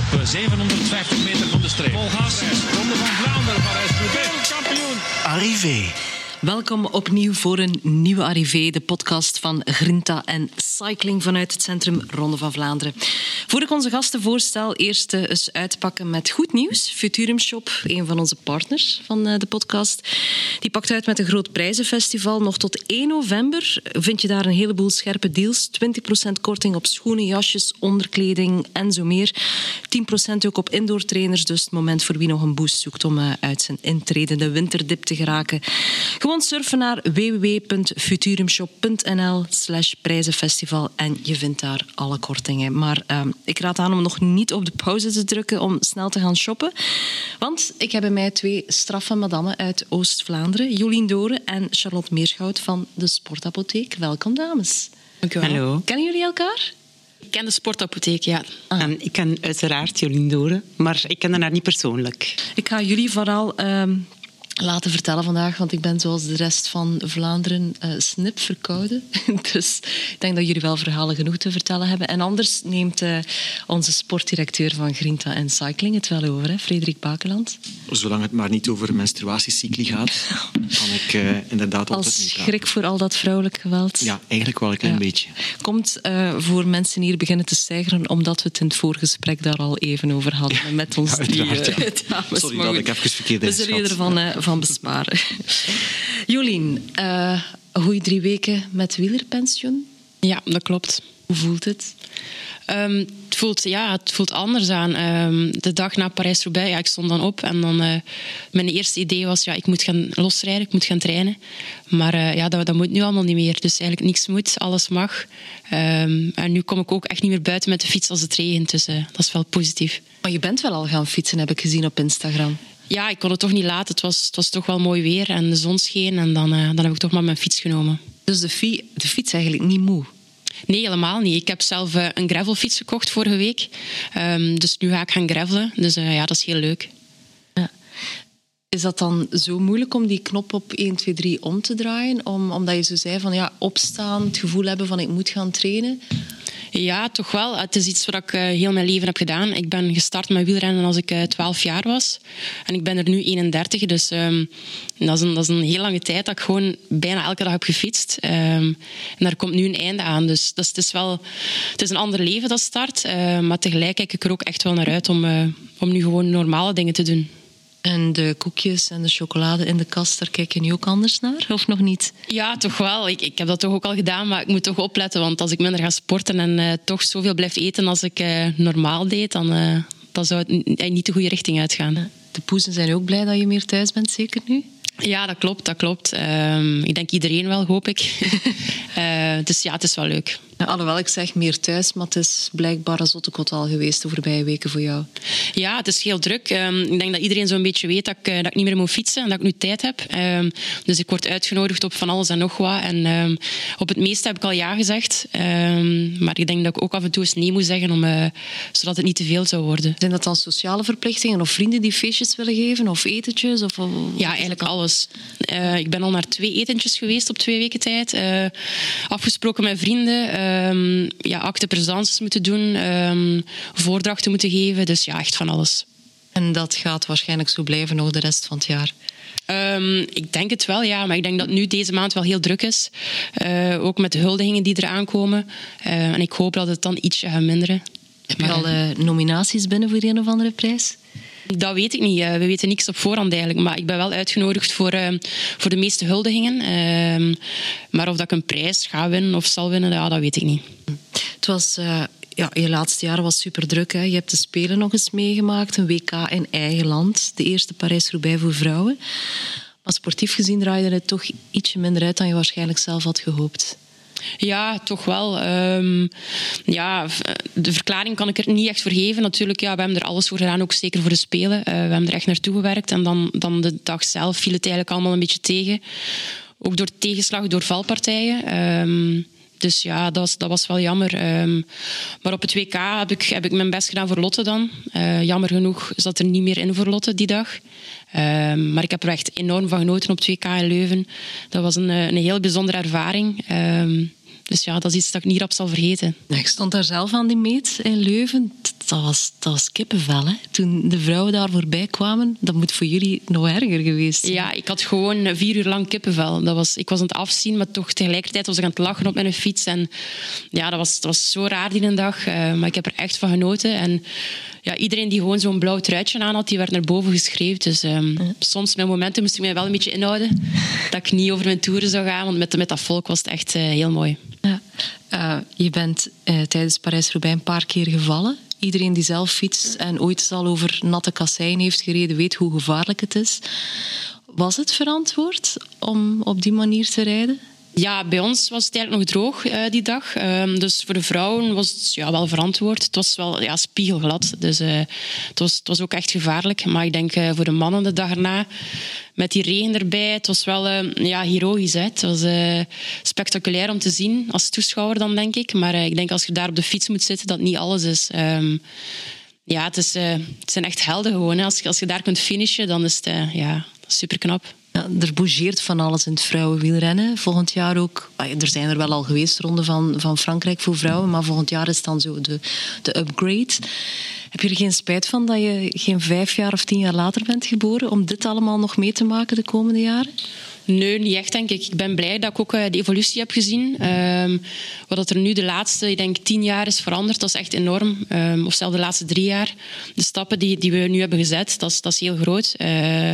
op 750 meter van de streep. Vol gas. Ronde van Vlaanderen, Parijs-Roubaix. Kampioen. Arrivé. Welkom opnieuw voor een nieuwe Arrivé, de podcast van Grinta en Cycling vanuit het centrum Ronde van Vlaanderen. Voor ik onze gasten voorstel, eerst eh, eens uitpakken met goed nieuws. Futurum Shop, een van onze partners van eh, de podcast, die pakt uit met een groot prijzenfestival. Nog tot 1 november vind je daar een heleboel scherpe deals. 20% korting op schoenen, jasjes, onderkleding en zo meer. 10% ook op indoor trainers, dus het moment voor wie nog een boost zoekt om eh, uit zijn intredende winterdip te geraken. Surfen naar www.futurumshop.nl slash prijzenfestival en je vindt daar alle kortingen. Maar uh, ik raad aan om nog niet op de pauze te drukken om snel te gaan shoppen. Want ik heb bij mij twee straffe madammen uit Oost-Vlaanderen. Jolien Doren en Charlotte Meerschout van de Sportapotheek. Welkom dames. Dank u wel. Hallo. Kennen jullie elkaar? Ik ken de sportapotheek, ja. Ah. En ik ken uiteraard Jolien Doren, maar ik ken haar niet persoonlijk. Ik ga jullie vooral ehm, laten vertellen vandaag, want ik ben zoals de rest van Vlaanderen uh, snip verkouden. dus ik denk dat jullie wel verhalen genoeg te vertellen hebben. En anders neemt uh, onze sportdirecteur van Grinta en Cycling het wel over, hè? Frederik Bakeland. Zolang het maar niet over menstruatiecycli gaat, kan ik uh, inderdaad altijd Als schrik voor al dat vrouwelijk geweld. Ja, eigenlijk wel een klein ja. beetje. Komt voor mensen hier beginnen te stijgeren, omdat we het in het voorgesprek daar al even over hadden met ons ja, drie ja. dames. Sorry dat ik even verkeerd We zullen je ervan van besparen. Jolien, uh, goeie drie weken met wielerpensioen. Ja, dat klopt. Hoe voelt het? Um, het, voelt, ja, het voelt anders aan. Um, de dag na Parijs-Roubaix, ja, ik stond dan op en dan, uh, mijn eerste idee was, ja, ik moet gaan losrijden, ik moet gaan trainen. Maar uh, ja, dat, dat moet nu allemaal niet meer. Dus eigenlijk niks moet, alles mag. Um, en nu kom ik ook echt niet meer buiten met de fiets als het regent, dus uh, dat is wel positief. Maar je bent wel al gaan fietsen, heb ik gezien op Instagram. Ja, ik kon het toch niet laten. Het was, het was toch wel mooi weer en de zon scheen. En dan, uh, dan heb ik toch maar mijn fiets genomen. Dus de, fi de fiets eigenlijk niet moe? Nee, helemaal niet. Ik heb zelf uh, een gravelfiets gekocht vorige week. Um, dus nu ga ik gaan gravelen. Dus uh, ja, dat is heel leuk. Ja. Is dat dan zo moeilijk om die knop op 1, 2, 3 om te draaien? Om, omdat je zo zei van ja, opstaan, het gevoel hebben van ik moet gaan trainen? Ja, toch wel. Het is iets wat ik uh, heel mijn leven heb gedaan. Ik ben gestart met wielrennen als ik uh, 12 jaar was. En ik ben er nu 31. Dus um, dat, is een, dat is een heel lange tijd dat ik gewoon bijna elke dag heb gefietst. Um, en daar komt nu een einde aan. Dus, dus het, is wel, het is een ander leven dat start. Uh, maar tegelijk kijk ik er ook echt wel naar uit om, uh, om nu gewoon normale dingen te doen. En de koekjes en de chocolade in de kast, daar kijk je nu ook anders naar, of nog niet? Ja, toch wel. Ik, ik heb dat toch ook al gedaan, maar ik moet toch opletten. Want als ik minder ga sporten en uh, toch zoveel blijf eten als ik uh, normaal deed, dan, uh, dan zou het niet de goede richting uitgaan. De poezen zijn ook blij dat je meer thuis bent, zeker nu? Ja, dat klopt. Dat klopt. Um, ik denk iedereen wel, hoop ik. dus ja, het is wel leuk. Ja, alhoewel ik zeg meer thuis, maar het is blijkbaar een zottekot al geweest de voorbije weken voor jou. Ja, het is heel druk. Um, ik denk dat iedereen zo'n beetje weet dat ik, uh, dat ik niet meer moet fietsen en dat ik nu tijd heb. Um, dus ik word uitgenodigd op van alles en nog wat. En op het meeste heb ik al ja gezegd. maar ik denk dat ik ook af en toe eens nee moet zeggen, om, uh, zodat het niet te veel zou worden. Zijn dat dan sociale verplichtingen of vrienden die feestjes willen geven of etentjes? Of, of ja, eigenlijk alles. Uh, ik ben al naar twee etentjes geweest op twee weken tijd. afgesproken met vrienden. Um, ja, acte moeten doen, um, voordrachten moeten geven. Dus ja, echt van alles. En dat gaat waarschijnlijk zo blijven nog de rest van het jaar? Um, ik denk het wel, ja. Maar ik denk dat nu deze maand wel heel druk is. Uh, ook met de huldigingen die eraan komen. En ik hoop dat het dan ietsje gaat minderen. Heb je maar, al nominaties binnen voor een of andere prijs? Dat weet ik niet. We weten niks op voorhand eigenlijk. Maar ik ben wel uitgenodigd voor, uh, voor de meeste huldigingen. Uh, maar of dat ik een prijs ga winnen of zal winnen, ja, dat weet ik niet. Het was... Uh, ja, je laatste jaar was super druk. Hè? Je hebt de Spelen nog eens meegemaakt, een WK in eigen land. De eerste Parijs-Roubaix voor vrouwen. Maar sportief gezien draaide het toch ietsje minder uit dan je waarschijnlijk zelf had gehoopt. Ja, toch wel. Um, ja, de verklaring kan ik er niet echt voor geven. Natuurlijk, ja, we hebben er alles voor gedaan, ook zeker voor de Spelen. Uh, we hebben er echt naartoe gewerkt. En dan, dan de dag zelf viel het eigenlijk allemaal een beetje tegen. Ook door tegenslag, door valpartijen. Um, dus ja, dat was, dat was wel jammer. Um, maar op het WK heb ik, heb ik mijn best gedaan voor Lotte dan. Uh, jammer genoeg zat er niet meer in voor Lotte die dag. Um, maar ik heb er echt enorm van genoten op het WK in Leuven. Dat was een, een heel bijzondere ervaring. Um, dus ja, dat is iets dat ik niet rap zal vergeten. Ik stond daar zelf aan die meet in Leuven. Dat was, dat was kippenvel. Hè? Toen de vrouwen daar voorbij kwamen, dat moet voor jullie nog erger geweest zijn. Ja, ik had gewoon vier uur lang kippenvel. Dat was, ik was aan het afzien, maar toch tegelijkertijd was ik aan het lachen op mijn fiets. En ja, dat was, dat was zo raar die dag. Uh, maar ik heb er echt van genoten. En ja, iedereen die gewoon zo'n blauw truitje aan had, die werd naar boven geschreven. Dus um, ja. soms met momenten moest ik mij wel een beetje inhouden. dat ik niet over mijn toeren zou gaan, want met, met dat volk was het echt uh, heel mooi. Ja. Uh, je bent tijdens Parijs-Roubaix een paar keer gevallen. Iedereen die zelf fietst en ooit al over natte kasseien heeft gereden, weet hoe gevaarlijk het is. Was het verantwoord om op die manier te rijden? Ja, bij ons was het eigenlijk nog droog uh, die dag. Uh, dus voor de vrouwen was het ja, wel verantwoord. Het was wel ja, spiegelglad. Dus uh, het, was, het was ook echt gevaarlijk. Maar ik denk voor de mannen de dag erna, met die regen erbij, het was wel ja. Het was spectaculair om te zien als toeschouwer dan, denk ik. Maar ik denk als je daar op de fiets moet zitten, dat niet alles is. Um, ja, het, is, het zijn echt helden gewoon. Hè. Als, je, als je daar kunt finishen, dan is het ja, super knap. Er bougeert van alles in het vrouwenwielrennen. Volgend jaar ook. Er zijn er wel al geweest ronden van, van Frankrijk voor vrouwen, maar volgend jaar is dan zo de, de upgrade. Heb je er geen spijt van dat je geen vijf jaar of tien jaar later bent geboren om dit allemaal nog mee te maken de komende jaren? Nee, niet echt, denk ik. Ik ben blij dat ik ook de evolutie heb gezien. Um, wat er nu de laatste, ik denk, tien jaar is veranderd, dat is echt enorm. Um, of zelfs de laatste drie jaar. De stappen die, die we nu hebben gezet, dat is, dat is heel groot. Uh,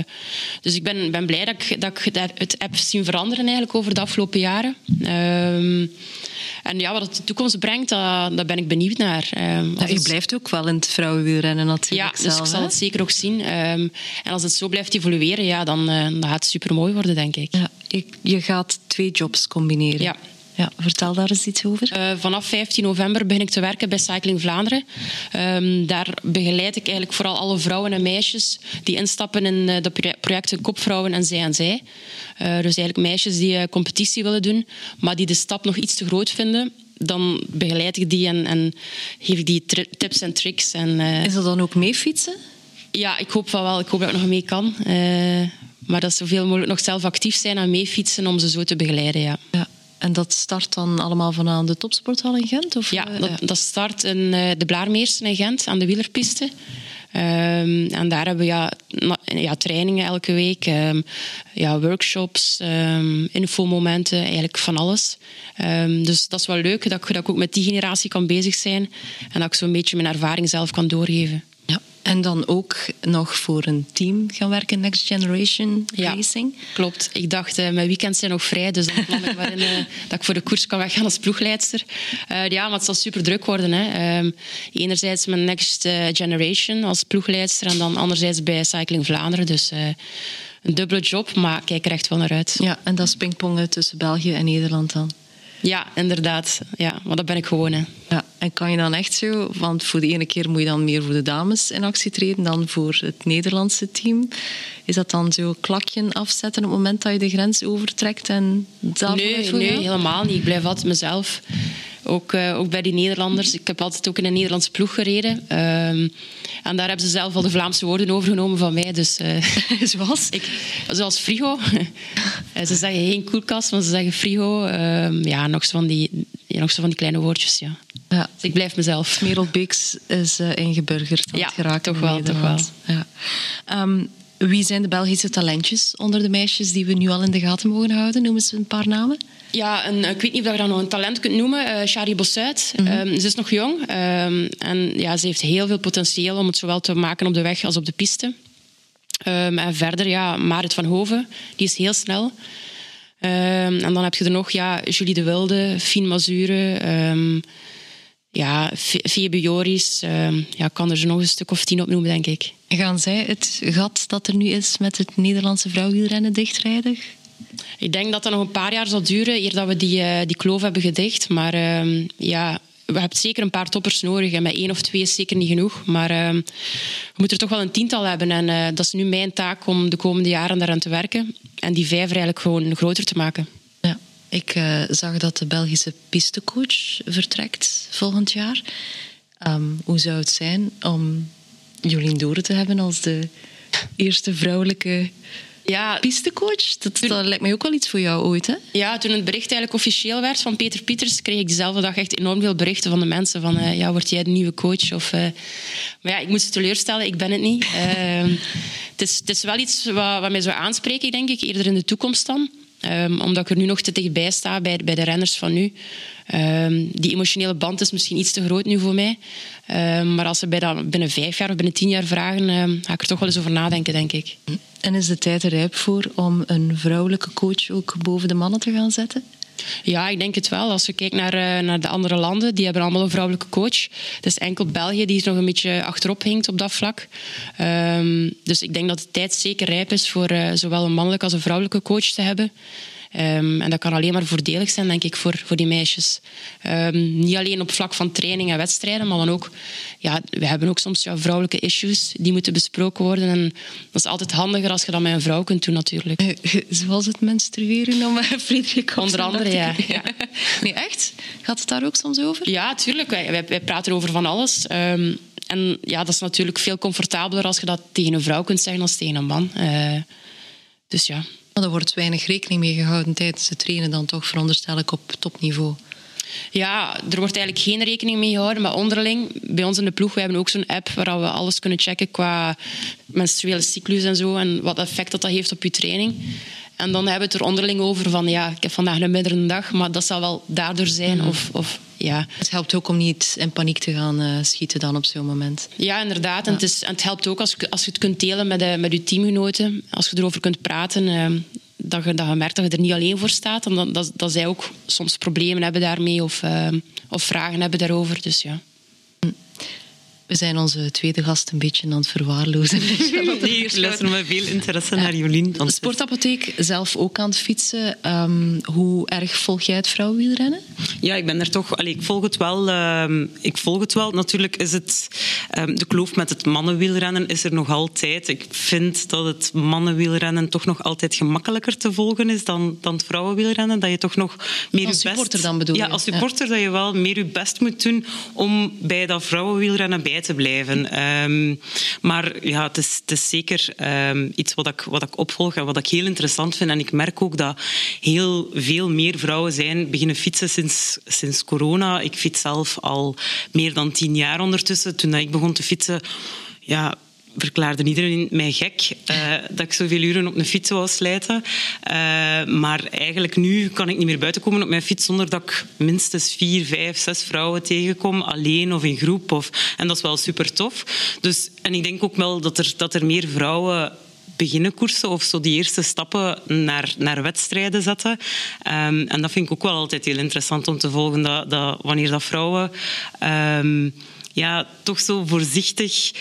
dus ik ben, ben blij dat ik, dat ik het heb zien veranderen eigenlijk over de afgelopen jaren. Um, en ja, wat het de toekomst brengt, dat, daar ben ik benieuwd naar. Um, ja, je blijft ook wel in het vrouwenwielrennen natuurlijk. Ja, dus zelf, ik zal hè? het zeker ook zien. Um, en als het zo blijft evolueren, ja, dan, uh, dan gaat het super mooi worden, denk ik. Ja, je, je gaat twee jobs combineren. Ja. Ja, vertel daar eens iets over. Uh, vanaf 15 november begin ik te werken bij Cycling Vlaanderen. Um, daar begeleid ik eigenlijk vooral alle vrouwen en meisjes die instappen in uh, de projecten Kopvrouwen en Zij en Zij. Uh, dus eigenlijk meisjes die competitie willen doen, maar die de stap nog iets te groot vinden. Dan begeleid ik die en, en geef ik die tips en tricks. En, uh, Is dat dan ook mee fietsen? Ja, ik hoop van wel. Ik hoop dat ik nog mee kan. maar dat zoveel mogelijk nog zelf actief zijn en mee fietsen om ze zo te begeleiden. Ja. ja. En dat start dan allemaal van aan de topsporthal in Gent? Of? Ja, dat, dat start in de Blaarmeersen in Gent, aan de wielerpiste. Um, en daar hebben we ja, ja, trainingen elke week, um, ja, workshops, um, infomomenten, eigenlijk van alles. dus dat is wel leuk dat ik, dat ik ook met die generatie kan bezig zijn en dat ik zo'n beetje mijn ervaring zelf kan doorgeven. En dan ook nog voor een team gaan werken, Next Generation Racing. Ja, klopt. Ik dacht, uh, mijn weekends zijn nog vrij, dus dan plan ik waarin uh, dat ik voor de koers kan weggaan als ploegleidster. Uh, ja, maar het zal super druk worden. Hè. Um, enerzijds met Next Generation als ploegleidster en dan anderzijds bij Cycling Vlaanderen. Dus een dubbele job, maar ik kijk er echt wel naar uit. Ja, en dat is pingpongen tussen België en Nederland dan? Ja, inderdaad. Ja, maar dat ben ik gewoon. Hè. Ja, en kan je dan echt zo, want voor de ene keer moet je dan meer voor de dames in actie treden dan voor het Nederlandse team. Is dat dan zo klakje afzetten op het moment dat je de grens overtrekt? En nee, nee helemaal niet. Ik blijf altijd mezelf. Ook, uh, ook bij die Nederlanders. Ik heb altijd ook in een Nederlandse ploeg gereden. Um, en daar hebben ze zelf al de Vlaamse woorden overgenomen van mij. Dus, uh, zoals? Ik, zoals frigo. ze zeggen geen koelkast, maar ze zeggen frigo. Um, ja, nog zo, van die, ja, nog zo van die kleine woordjes. Ja. Ja. Dus ik blijf mezelf. Merel Beeks is ingeburgerd. Ja, geraakt toch wel. Toch wel. Ja. Um, wie zijn de Belgische talentjes onder de meisjes die we nu al in de gaten mogen houden? Noemen ze een paar namen. Ja, een, ik weet niet of je dat nog een talent kunt noemen. Uh, Shari Bossuit. Mm -hmm. um, ze is nog jong. Um, en ja, ze heeft heel veel potentieel om het zowel te maken op de weg als op de piste. Um, en verder, ja, Marit van Hoven. Die is heel snel. en dan heb je er nog ja, Julie de Wilde, Fien Mazure... ja, Fie Joris. ja, ik kan er zo nog een stuk of tien opnoemen, denk ik. Gaan zij het gat dat er nu is met het Nederlandse vrouwwielrennen dichtrijden? Ik denk dat dat nog een paar jaar zal duren eer dat we die, uh, die kloof hebben gedicht. Maar uh, ja, we hebben zeker een paar toppers nodig. En met één of twee is zeker niet genoeg. Maar uh, we moeten er toch wel een tiental hebben. En uh, dat is nu mijn taak om de komende jaren daaraan te werken. En die vijf eigenlijk gewoon groter te maken. Ik uh, zag dat de Belgische pistecoach vertrekt volgend jaar. Um, hoe zou het zijn om Jolien Doren te hebben als de eerste vrouwelijke Ja, Pistecoach, dat, dat lijkt mij ook wel iets voor jou ooit, hè? Ja, toen het bericht eigenlijk officieel werd van Peter Pieters, kreeg ik dezelfde dag echt enorm veel berichten van de mensen van eh, ja, word jij de nieuwe coach? Of, eh, Maar ja, ik moet ze teleurstellen, ik ben het niet. Ehm, het, is, het is wel iets wat, wat mij zou aanspreken, denk ik, eerder in de toekomst dan. Ehm, omdat ik er nu nog te dichtbij sta bij, bij de renners van nu. Ehm, die emotionele band is misschien iets te groot nu voor mij. Ehm, maar als ze bij dat binnen vijf jaar of binnen tien jaar vragen, ga ik er toch wel eens over nadenken, denk ik. En is de tijd rijp voor om een vrouwelijke coach ook boven de mannen te gaan zetten? Ja, ik denk het wel. Als je kijkt naar, eh, naar de andere landen, die hebben allemaal een vrouwelijke coach. Het is enkel België die nog een beetje achterop hinkt op dat vlak. Ehm, dus ik denk dat de tijd zeker rijp is voor eh, zowel een mannelijke als een vrouwelijke coach te hebben. Ehm, en dat kan alleen maar voordelig zijn, denk ik, voor, voor die meisjes. Ehm, niet alleen op vlak van training en wedstrijden, maar dan ook... Ja, we hebben ook soms ja, vrouwelijke issues die moeten besproken worden. En dat is altijd handiger als je dat met een vrouw kunt doen, natuurlijk. Eh, Zoals het menstrueren, om eh, Frederik Onder andere, ja. Nee, echt? Gaat het daar ook soms over? Ja, tuurlijk. Wij, wij, wij praten over van alles. Ehm, en ja, dat is natuurlijk veel comfortabeler als je dat tegen een vrouw kunt zeggen als tegen een man. Eh, dus ja. Er wordt weinig rekening mee gehouden tijdens het trainen dan toch, veronderstel ik, op topniveau. Ja, er wordt eigenlijk geen rekening mee gehouden, maar onderling, bij ons in de ploeg, we hebben ook zo'n app waar we alles kunnen checken qua menstruele cyclus en zo, en wat effect dat, dat heeft op je training. En dan hebben we het er onderling over van, ja, ik heb vandaag een mindere dag, maar dat zal wel daardoor zijn. Of, of, ja. Het helpt ook om niet in paniek te gaan eh, schieten dan op zo'n moment. Ja, inderdaad. En, het, is, en het helpt ook als, je- als je het kunt delen met, de, met je teamgenoten. Als je erover kunt praten, eh, dat, je, dat je merkt dat je er niet alleen voor staat. En dat, dat, dat zij ook soms problemen hebben daarmee of, eh, of vragen hebben daarover. Dus ja. We zijn onze tweede gast een beetje aan het verwaarlozen. Nee, ik luister met veel interesse naar Jolien. De sportapotheek zelf ook aan het fietsen. Ehm, hoe erg volg jij het vrouwenwielrennen? Ja, ik ben er toch. Allee, ik volg het wel. ehm, ik volg het wel. Natuurlijk is het ehm, de kloof met het mannenwielrennen is er nog altijd. Ik vind dat het mannenwielrennen toch nog altijd gemakkelijker te volgen is dan, dan het vrouwenwielrennen. Dat je toch nog meer Als je best. supporter dan bedoel Ja, je? als supporter dat je wel meer je best moet doen om bij dat vrouwenwielrennen bij te blijven. Ehm, maar ja, het is, het is zeker ehm, iets wat ik, wat ik opvolg en wat ik heel interessant vind. En ik merk ook dat heel veel meer vrouwen zijn beginnen fietsen sinds, sinds corona. Ik fiets zelf al meer dan tien jaar ondertussen. Toen ik begon te fietsen, ja, verklaarde iedereen mij gek eh, dat ik zoveel uren op een fiets wou slijten. Eh, maar eigenlijk nu kan ik niet meer buiten komen op mijn fiets zonder dat ik minstens vier, vijf, zes vrouwen tegenkom, alleen of in groep. Of, en dat is wel super tof. Dus, en ik denk ook wel dat er, dat er meer vrouwen beginnen koersen of zo die eerste stappen naar, naar wedstrijden zetten. Ehm, en dat vind ik ook wel altijd heel interessant om te volgen, dat, dat wanneer dat vrouwen ehm, ja, toch zo voorzichtig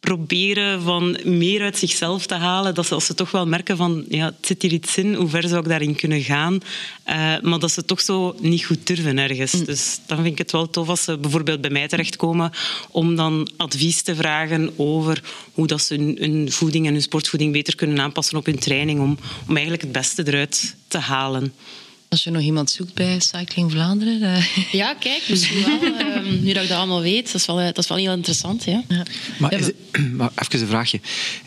proberen van meer uit zichzelf te halen. Dat ze, als ze toch wel merken van, ja, het zit hier iets in, hoe ver zou ik daarin kunnen gaan? Eh, maar dat ze toch zo niet goed durven ergens. Dus dan vind ik het wel tof als ze bijvoorbeeld bij mij terechtkomen om dan advies te vragen over hoe dat ze hun, hun voeding en hun sportvoeding beter kunnen aanpassen op hun training om, om eigenlijk het beste eruit te halen. Als je nog iemand zoekt bij Cycling Vlaanderen. eh, Ja, kijk, misschien wel. Ehm, nu dat ik dat allemaal weet, dat is wel, dat is wel heel interessant. Ja. Maar, Ja, is het, maar even een vraagje.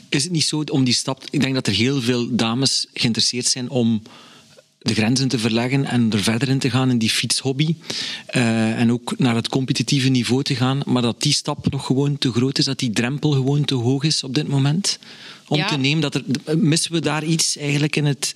Is het niet zo om die stap... Ik denk dat er heel veel dames geïnteresseerd zijn om de grenzen te verleggen en er verder in te gaan in die fietshobby. Eh, en ook naar het competitieve niveau te gaan. Maar dat die stap nog gewoon te groot is, dat die drempel gewoon te hoog is op dit moment. Om Ja. te nemen dat er... Missen we daar iets eigenlijk in, het,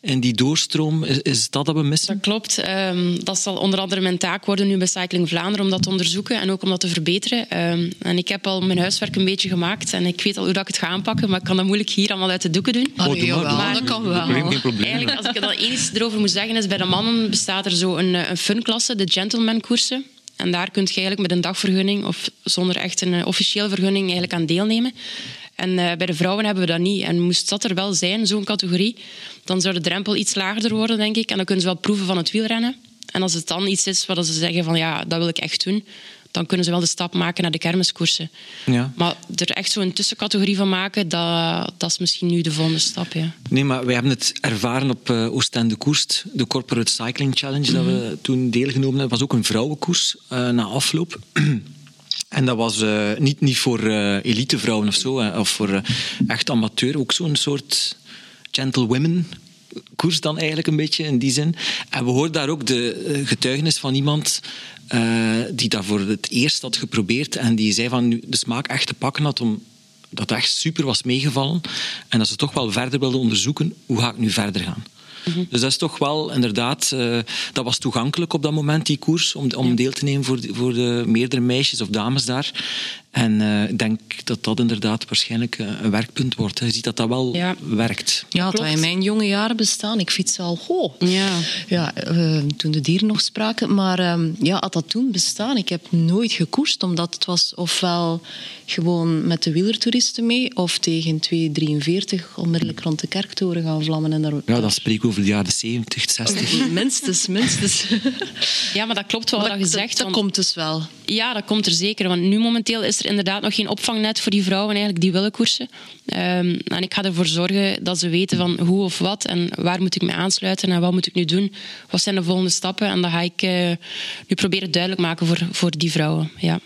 in die doorstroom? Is, is dat dat we missen? Dat klopt. Ehm, dat zal onder andere mijn taak worden nu bij Cycling Vlaanderen om dat te onderzoeken en ook om dat te verbeteren. Ehm, en ik heb al mijn huiswerk een beetje gemaakt en ik weet al hoe dat ik het ga aanpakken, maar ik kan dat moeilijk hier allemaal uit de doeken doen. Doe maar, jawel, doe maar. dat kan wel. geen probleem. Eigenlijk, als ik er dan eens erover moet zeggen, is bij de mannen bestaat er zo een, eh, een funklasse, de gentleman koersen. En daar kun je eigenlijk met een dagvergunning of zonder echt een eh, officiële vergunning eigenlijk aan deelnemen. En eh, bij de vrouwen hebben we dat niet. En moest dat er wel zijn, zo'n categorie, dan zou de drempel iets lager worden, denk ik. En dan kunnen ze wel proeven van het wielrennen. En als het dan iets is wat ze zeggen van ja, dat wil ik echt doen, dan kunnen ze wel de stap maken naar de kermiskoersen. Ja. Maar er echt zo'n tussencategorie van maken, dat, dat is misschien nu de volgende stap. Ja. Nee, maar wij hebben het ervaren op eh, Oostende Koerst, de Corporate Cycling Challenge, dat we toen deelgenomen hebben. was ook een vrouwenkoers eh, na afloop. En dat was eh, niet, niet voor eh elitevrouwen of zo, of voor eh, echt amateur. Ook zo'n soort gentlewomen koers dan eigenlijk een beetje in die zin. En we hoorden daar ook de getuigenis van iemand uh, die dat voor het eerst had geprobeerd en die zei van nu de smaak echt te pakken had om dat echt super was meegevallen en dat ze toch wel verder wilden onderzoeken hoe ga ik nu verder gaan. Mhm. Dus dat is toch wel inderdaad, uh, dat was toegankelijk op dat moment, die koers, om, om deel te nemen voor de, voor de meerdere meisjes of dames daar. En uh, ik denk dat dat inderdaad waarschijnlijk eh, een werkpunt wordt. Je ziet dat dat wel ja. werkt. Ja, dat in mijn jonge jaren bestaan. Ik fiets al, ho. Ja. Ja, uh, toen de dieren nog spraken. Maar uh, ja, had dat toen bestaan. Ik heb nooit gekoerst, omdat het was ofwel gewoon met de wielertoeristen mee, of tegen 2,43 onmiddellijk rond de kerktoren gaan vlammen. En daar... Ja, dat spreek ik over de jaren 70, 60. minstens, minstens. Ja, maar dat klopt wel wat je zegt. Dat, dat komt dus wel. Ja, dat komt er zeker. Want nu momenteel is er inderdaad nog geen opvangnet voor die vrouwen eigenlijk die willen koersen. Um, en ik ga ervoor zorgen dat ze weten van hoe of wat en waar moet ik me aansluiten en wat moet ik nu doen. Wat zijn de volgende stappen? En dat ga ik uh, nu proberen duidelijk maken voor, voor die vrouwen. Ja.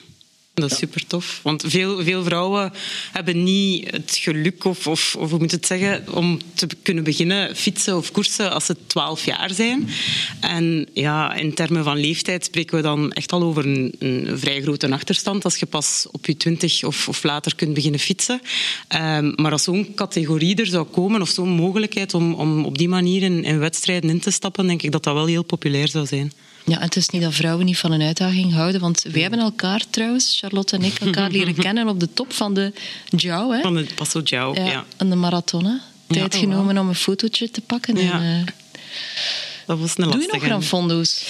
Dat is super tof. Want veel, veel vrouwen hebben niet het geluk, of, of, of hoe moet het zeggen, om te kunnen beginnen fietsen of koersen als ze 12 jaar zijn. En ja, in termen van leeftijd spreken we dan echt al over een, een vrij grote achterstand als je pas op je 20 of, of later kunt beginnen fietsen. Um, maar als zo'n categorie er zou komen, of zo'n mogelijkheid om, om op die manier in, in wedstrijden in te stappen, denk ik dat dat wel heel populair zou zijn. Ja, het is niet dat vrouwen niet van een uitdaging houden, want wij hebben elkaar trouwens, Charlotte en ik, elkaar leren kennen op de top van de Jou. Hè? Van de Passo Jou, ja. ja. En de marathon, Tijd ja, genomen oh, om een fotootje te pakken. Ja. En, uh, dat was een Doe je nog Fondo's?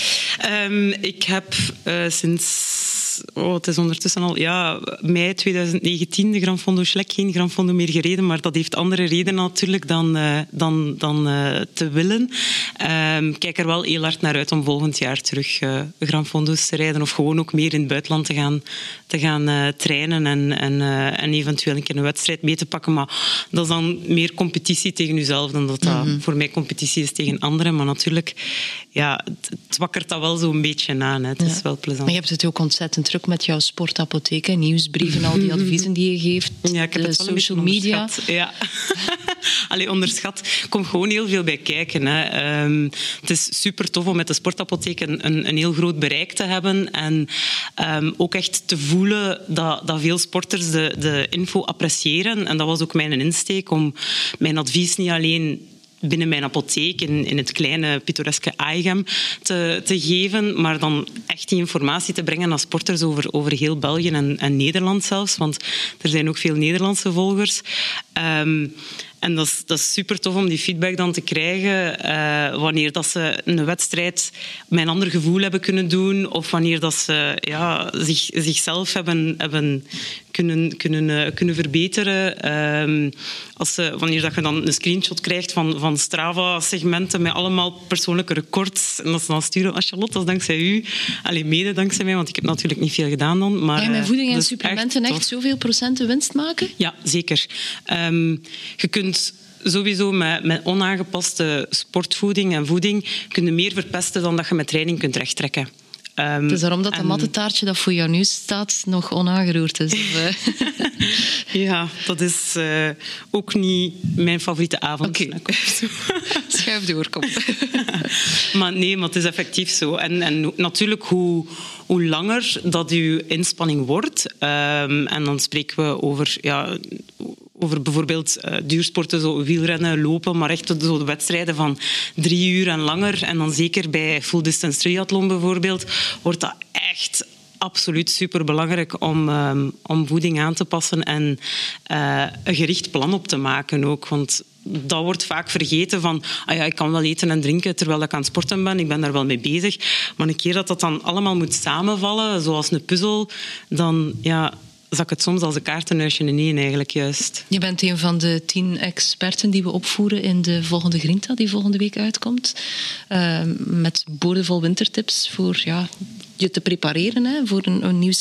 Um, ik heb uh, sinds oh, het is ondertussen al ja, mei 2019 de Gran Fondo Schlek geen Gran Fondo meer gereden, maar dat heeft andere redenen natuurlijk dan, uh, dan, dan uh, te willen. Um, kijk er wel heel hard naar uit om volgend jaar terug uh, Gran Fondo's te rijden of gewoon ook meer in het buitenland te gaan, te gaan trainen en, en, en eventueel een keer een wedstrijd mee te pakken. Maar dat is dan meer competitie tegen jezelf dan dat dat mm-hmm. voor mij competitie is tegen anderen. Maar natuurlijk, ja, het, het wakkert dat wel zo'n beetje aan. Hè. Het ja. is wel plezant. Maar je hebt het ook ontzettend druk met jouw sportapotheek, nieuwsbrieven, al die adviezen die je geeft. Ja, ik heb het social media. Ja. Allee, onderschat. Er komt gewoon heel veel bij kijken. Hè. Um, het is super tof om met de sportapotheek een, een, een heel groot bereik te hebben. En um, ook echt te voelen dat, dat veel sporters de, de info appreciëren. En dat was ook mijn insteek om mijn advies niet alleen binnen mijn apotheek in, in het kleine pittoreske Aigem te, te geven, maar dan echt die informatie te brengen naar sporters over, over heel België en, en Nederland zelfs, want er zijn ook veel Nederlandse volgers. Um, en dat is, dat is super tof om die feedback dan te krijgen uh, wanneer dat ze een wedstrijd met een ander gevoel hebben kunnen doen of wanneer dat ze ja, zich, zichzelf hebben, hebben kunnen, kunnen, uh, kunnen verbeteren. Um, als ze, wanneer dat je dan een screenshot krijgt van, van Strava-segmenten met allemaal persoonlijke records en dat ze dan sturen aan Charlotte, dat is dankzij u. Alleen mede dankzij mij, want ik heb natuurlijk niet veel gedaan dan. Maar, ja, met voeding en dus supplementen echt, echt zoveel procenten winst maken? Ja, zeker. Um, je kunt sowieso met, met, onaangepaste sportvoeding en voeding kun je meer verpesten dan dat je met training kunt rechttrekken. Um, het is daarom dat en... dat mattetaartje dat voor jou nu staat nog onaangeroerd is. Eh? ja, dat is uh, ook niet mijn favoriete avondsnack. Okay. Schuif door, kom. maar nee, maar het is effectief zo. En, en natuurlijk, hoe, hoe langer dat je inspanning wordt, um, en dan spreken we over ja, over bijvoorbeeld uh, duursporten, zo wielrennen, lopen, maar echt zo de wedstrijden van drie uur en langer. En dan zeker bij full distance triathlon bijvoorbeeld, wordt dat echt absoluut superbelangrijk om, um, om voeding aan te passen en uh, een gericht plan op te maken ook. Want dat wordt vaak vergeten van, ah ja, ik kan wel eten en drinken terwijl ik aan het sporten ben, ik ben daar wel mee bezig. Maar een keer dat dat dan allemaal moet samenvallen, zoals een puzzel, dan ja, zak het soms als een kaartenhuisje in één eigenlijk juist. Je bent een van de tien experten die we opvoeren in de volgende Grinta die volgende week uitkomt. Uh, met boordevol wintertips voor ja, je te prepareren hè, voor een, een nieuw...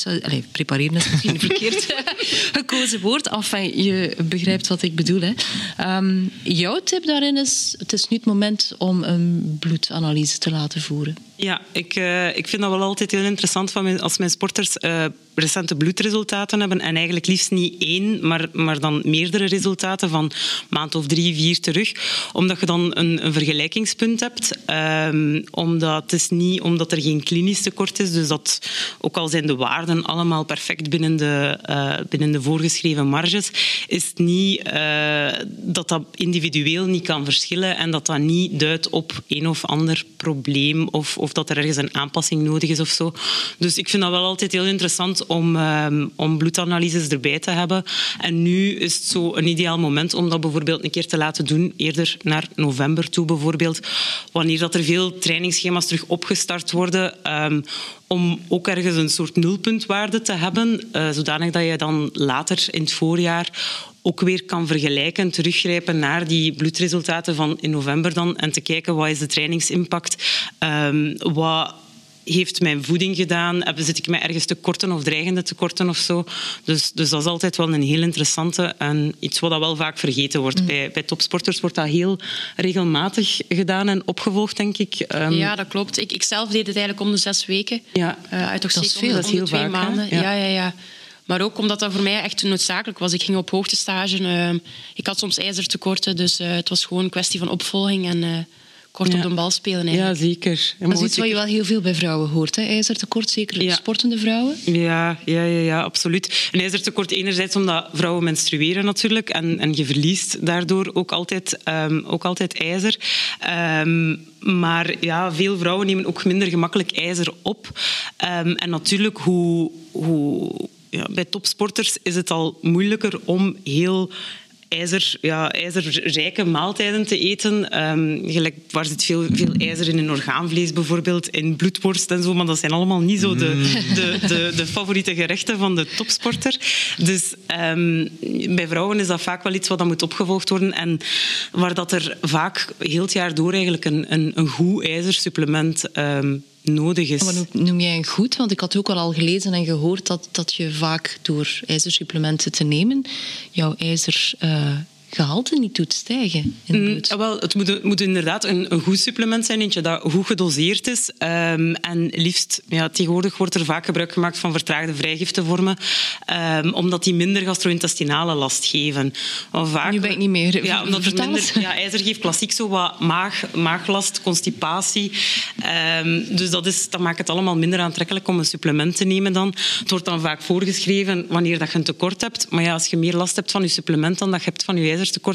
Prepareren is misschien een verkeerd gekozen woord. Enfin, je begrijpt wat ik bedoel. Hè. Um, jouw tip daarin is, het is nu het moment om een bloedanalyse te laten voeren. Ja, ik, uh, ik vind dat wel altijd heel interessant van mijn, als mijn sporters uh, recente bloedresultaten hebben. En eigenlijk liefst niet één, maar, maar dan meerdere resultaten van maand of drie, vier terug. Omdat je dan een, een vergelijkingspunt hebt. Um, omdat, het is niet omdat er geen klinisch tekort is. Dus dat, ook al zijn de waarden allemaal perfect binnen de, uh, binnen de voorgeschreven marges, is het niet uh, dat dat individueel niet kan verschillen en dat dat niet duidt op een of ander probleem of, of dat er ergens een aanpassing nodig is of zo. Dus ik vind dat wel altijd heel interessant om, um, om bloedanalyses erbij te hebben. En nu is het zo een ideaal moment om dat bijvoorbeeld een keer te laten doen, eerder naar november toe bijvoorbeeld, wanneer dat er veel trainingsschema's terug opgestart worden, um, om ook ergens een soort nulpuntwaarde te hebben, uh, zodanig dat je dan later in het voorjaar ook weer kan vergelijken, teruggrijpen naar die bloedresultaten van in november dan en te kijken wat is de trainingsimpact, um, wat heeft mijn voeding gedaan? Zit ik mij ergens tekorten of dreigende tekorten of zo? Dus, dus dat is altijd wel een heel interessante en iets wat wel vaak vergeten wordt. Mm. Bij, bij topsporters wordt dat heel regelmatig gedaan en opgevolgd, denk ik. Um, ja, dat klopt. Ik, ik zelf deed het eigenlijk om de zes weken. Ja. Uh, uit toch dat zeker veel, om, dat is heel twee vaak, maanden. Ja. ja, ja. ja. Maar ook omdat dat voor mij echt noodzakelijk was. Ik ging op hoogtestage. Uh, ik had soms ijzertekorten, dus uh, het was gewoon een kwestie van opvolging en uh, kort ja. op de bal spelen. Eigenlijk. Ja, zeker. Dat is iets wat je wel heel veel bij vrouwen hoort, hè? ijzertekort, zeker ja. sportende vrouwen. Ja, ja, ja, ja, absoluut. Een ijzertekort enerzijds omdat vrouwen menstrueren natuurlijk en, en je verliest daardoor ook altijd, um, ook altijd ijzer. Um, maar ja, veel vrouwen nemen ook minder gemakkelijk ijzer op. Um, en natuurlijk, hoe, hoe, ja, bij topsporters is het al moeilijker om heel ijzer, ja, ijzerrijke maaltijden te eten. Um, gelijk, waar zit veel, veel ijzer in een orgaanvlees bijvoorbeeld, in bloedworst en zo, maar dat zijn allemaal niet zo de, de, de, de favoriete gerechten van de topsporter. Dus um, bij vrouwen is dat vaak wel iets wat dan moet opgevolgd worden en waar dat er vaak heel het jaar door eigenlijk een, een, een goed ijzersupplement um, nodig is. Wat noem jij een goed? Want ik had ook al gelezen en gehoord dat, dat je vaak door ijzersupplementen te nemen jouw ijzergehalte uh, niet doet stijgen in het bloed. Mm, wel, het moet, het moet inderdaad een, een, goed supplement zijn, eentje dat goed gedoseerd is. Um, en liefst, ja, tegenwoordig wordt er vaak gebruik gemaakt van vertraagde vrijgiftevormen, um, omdat die minder gastro-intestinale last geven. Vaak, nu ben ik niet meer. Ja, omdat er minder, ja, ijzer geeft klassiek zo wat maag, maaglast, constipatie. Um, dus dat, is, dat maakt het allemaal minder aantrekkelijk om een supplement te nemen dan. Het wordt dan vaak voorgeschreven wanneer dat je een tekort hebt. Maar ja, als je meer last hebt van je supplement dan dat je hebt van je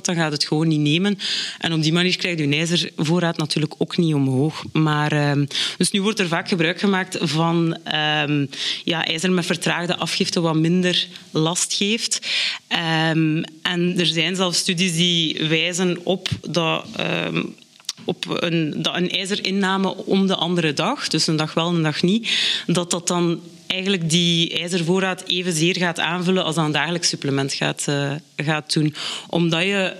dan gaat het gewoon niet nemen. En op die manier krijg je ijzervoorraad natuurlijk ook niet omhoog. Maar, um, dus nu wordt er vaak gebruik gemaakt van um, ja, ijzer met vertraagde afgifte, wat minder last geeft. Um, en er zijn zelfs studies die wijzen op dat op een, een ijzerinname om de andere dag, dus een dag wel en een dag niet, dat dat dan eigenlijk die ijzervoorraad evenzeer gaat aanvullen als dat een dagelijks supplement gaat, uh, gaat doen. Omdat je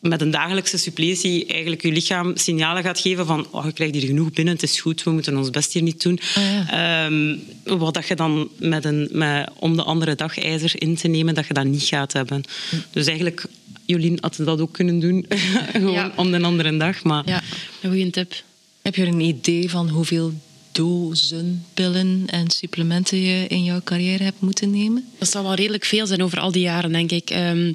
met een dagelijkse suppletie eigenlijk je lichaam signalen gaat geven van oh, je krijgt hier genoeg binnen, het is goed, we moeten ons best hier niet doen. Oh ja. um, wat dat je dan met een, met, om de andere dag ijzer in te nemen, dat je dat niet gaat hebben. Hm. Dus eigenlijk Jolien had dat ook kunnen doen, gewoon ja. om de andere dag. Maar... Ja, een goede tip. Heb je een idee van hoeveel dozen pillen en supplementen je in jouw carrière hebt moeten nemen? Dat zal wel redelijk veel zijn over al die jaren, denk ik. Um,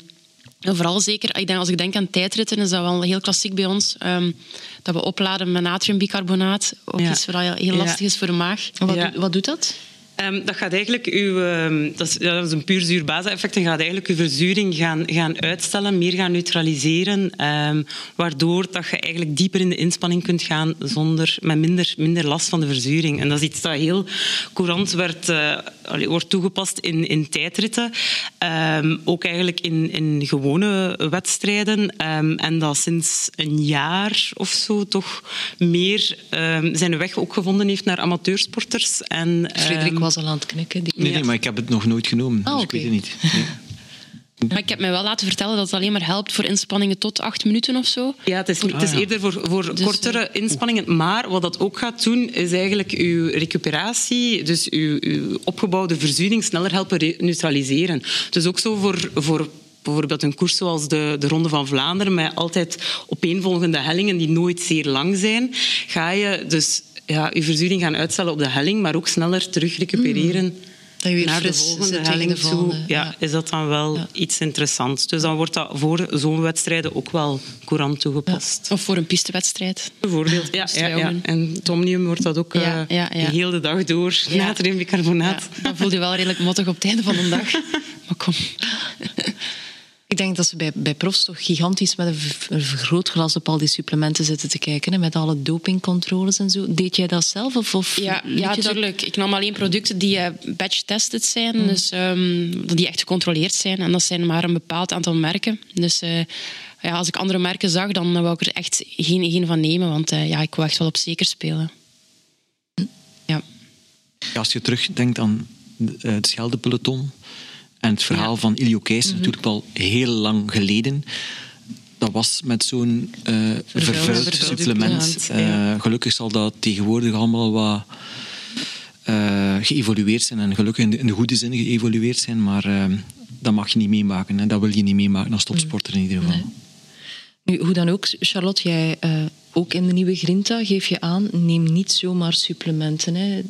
vooral zeker, ik denk, als ik denk aan tijdritten, is dat wel heel klassiek bij ons. Um, dat we opladen met natriumbicarbonaat. Ook ja. iets wat heel lastig ja. is voor de maag. Wat, ja. wat doet dat? Um, dat gaat eigenlijk uw, um, dat, is, is een puur zuurbasis-effect en gaat eigenlijk uw verzuring gaan, gaan uitstellen, meer gaan neutraliseren, um, waardoor dat je eigenlijk dieper in de inspanning kunt gaan zonder, met minder, minder last van de verzuring. En dat is iets dat heel courant werd, allee, wordt toegepast in, in tijdritten, ook eigenlijk in, in gewone wedstrijden. en dat sinds een jaar of zo toch meer zijn weg ook gevonden heeft naar amateursporters. En, Frederik was al aan het knikken. Die... Nee, nee, maar ik heb het nog nooit genomen. Oh, dus okay. ik weet het niet. Nee. Maar ik heb mij wel laten vertellen dat het alleen maar helpt voor inspanningen tot acht minuten of zo. Ja, het is, het is eerder voor, voor dus, kortere inspanningen. Maar wat dat ook gaat doen, is eigenlijk uw recuperatie, dus uw, uw opgebouwde verzuring, sneller helpen neutraliseren. Dus ook zo voor, voor bijvoorbeeld een koers zoals de, de Ronde van Vlaanderen, met altijd opeenvolgende hellingen die nooit zeer lang zijn, ga je dus ja, je verzuring gaan uitstellen op de helling, maar ook sneller terug recupereren. Mm. Dat je weer naar de volgende helling de volgende, toe, ja, ja. is dat dan wel Ja. iets interessants. Dus dan wordt dat voor zo'n wedstrijden ook wel courant toegepast. Of voor een pistewedstrijd. Bijvoorbeeld. Ja, ja. En het Omnium wordt dat ook Ja, eh, ja. de hele dag door. Ja. Natrium bicarbonaat. Ja, dan voel je wel redelijk mottig op het einde van de dag. Maar kom. Ik denk dat ze bij, bij profs toch gigantisch met een, vergrootglas op al die supplementen zitten te kijken. Hè, met alle dopingcontroles en zo. Deed jij dat zelf? Of, of Ja, dat- natuurlijk. Ik nam alleen producten die eh, batch-tested zijn, dus ehm, die echt gecontroleerd zijn. En dat zijn maar een bepaald aantal merken. Dus eh, ja, als ik andere merken zag, dan wou ik er echt geen, geen van nemen, want eh, ja, ik wou echt wel op zeker spelen. Ja. Ja, als je terugdenkt aan eh, het Scheldepeloton en het verhaal Ja. van Ilio Keijs, natuurlijk al heel lang geleden. Dat was met zo'n eh vervuild supplement. Eh, gelukkig zal dat tegenwoordig allemaal wat eh, geëvolueerd zijn. En gelukkig in de, in de goede zin geëvolueerd zijn. Maar dat mag je niet meemaken. En dat wil je niet meemaken als topsporter in ieder geval. Nu, hoe dan ook, Charlotte, jij ook in de nieuwe Grinta geef je aan, neem niet zomaar supplementen. Hè.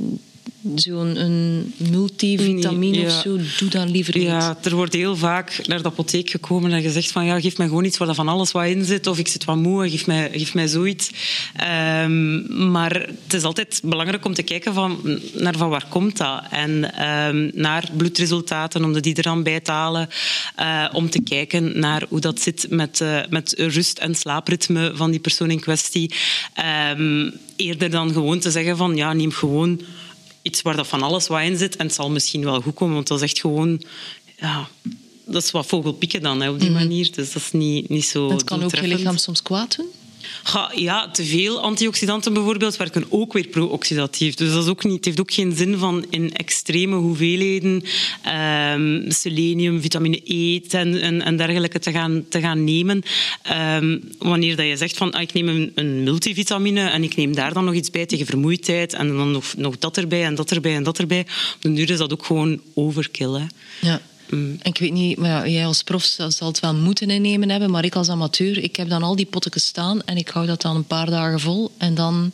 Zo'n een multivitamine Nee, of zo, doe dan liever niet. Ja, er wordt heel vaak naar de apotheek gekomen en gezegd van ja, geef mij gewoon iets waar van alles wat in zit. Of ik zit wat moe, geef mij, geef mij zoiets. Ehm, maar het is altijd belangrijk om te kijken van, naar van waar komt dat. En ehm, naar bloedresultaten, om de die er dan bij te halen. Eh, om te kijken naar hoe dat zit met, eh, met rust- en slaapritme van die persoon in kwestie. Ehm, eerder dan gewoon te zeggen van ja, neem gewoon iets waar dat van alles wat in zit en het zal misschien wel goed komen, want dat is echt gewoon... Ja, dat is wat vogelpikken dan, hè, op die manier. Dus dat is niet, niet zo Het kan ook je lichaam soms kwaad doen. Ja, te veel antioxidanten bijvoorbeeld werken ook weer pro-oxidatief. Dus dat is ook niet, het heeft ook geen zin van in extreme hoeveelheden ehm, selenium, vitamine E en, en, dergelijke te gaan, te gaan nemen. Ehm, wanneer dat je zegt van ah, ik neem een, multivitamine en ik neem daar dan nog iets bij tegen vermoeidheid en dan nog, nog dat erbij en dat erbij en dat erbij. Op den duur is dat ook gewoon overkill. Hè. Ja. En ik weet niet, maar ja, jij als prof zal het wel moeten innemen hebben, maar ik als amateur, ik heb dan al die potten staan en ik hou dat dan een paar dagen vol en dan,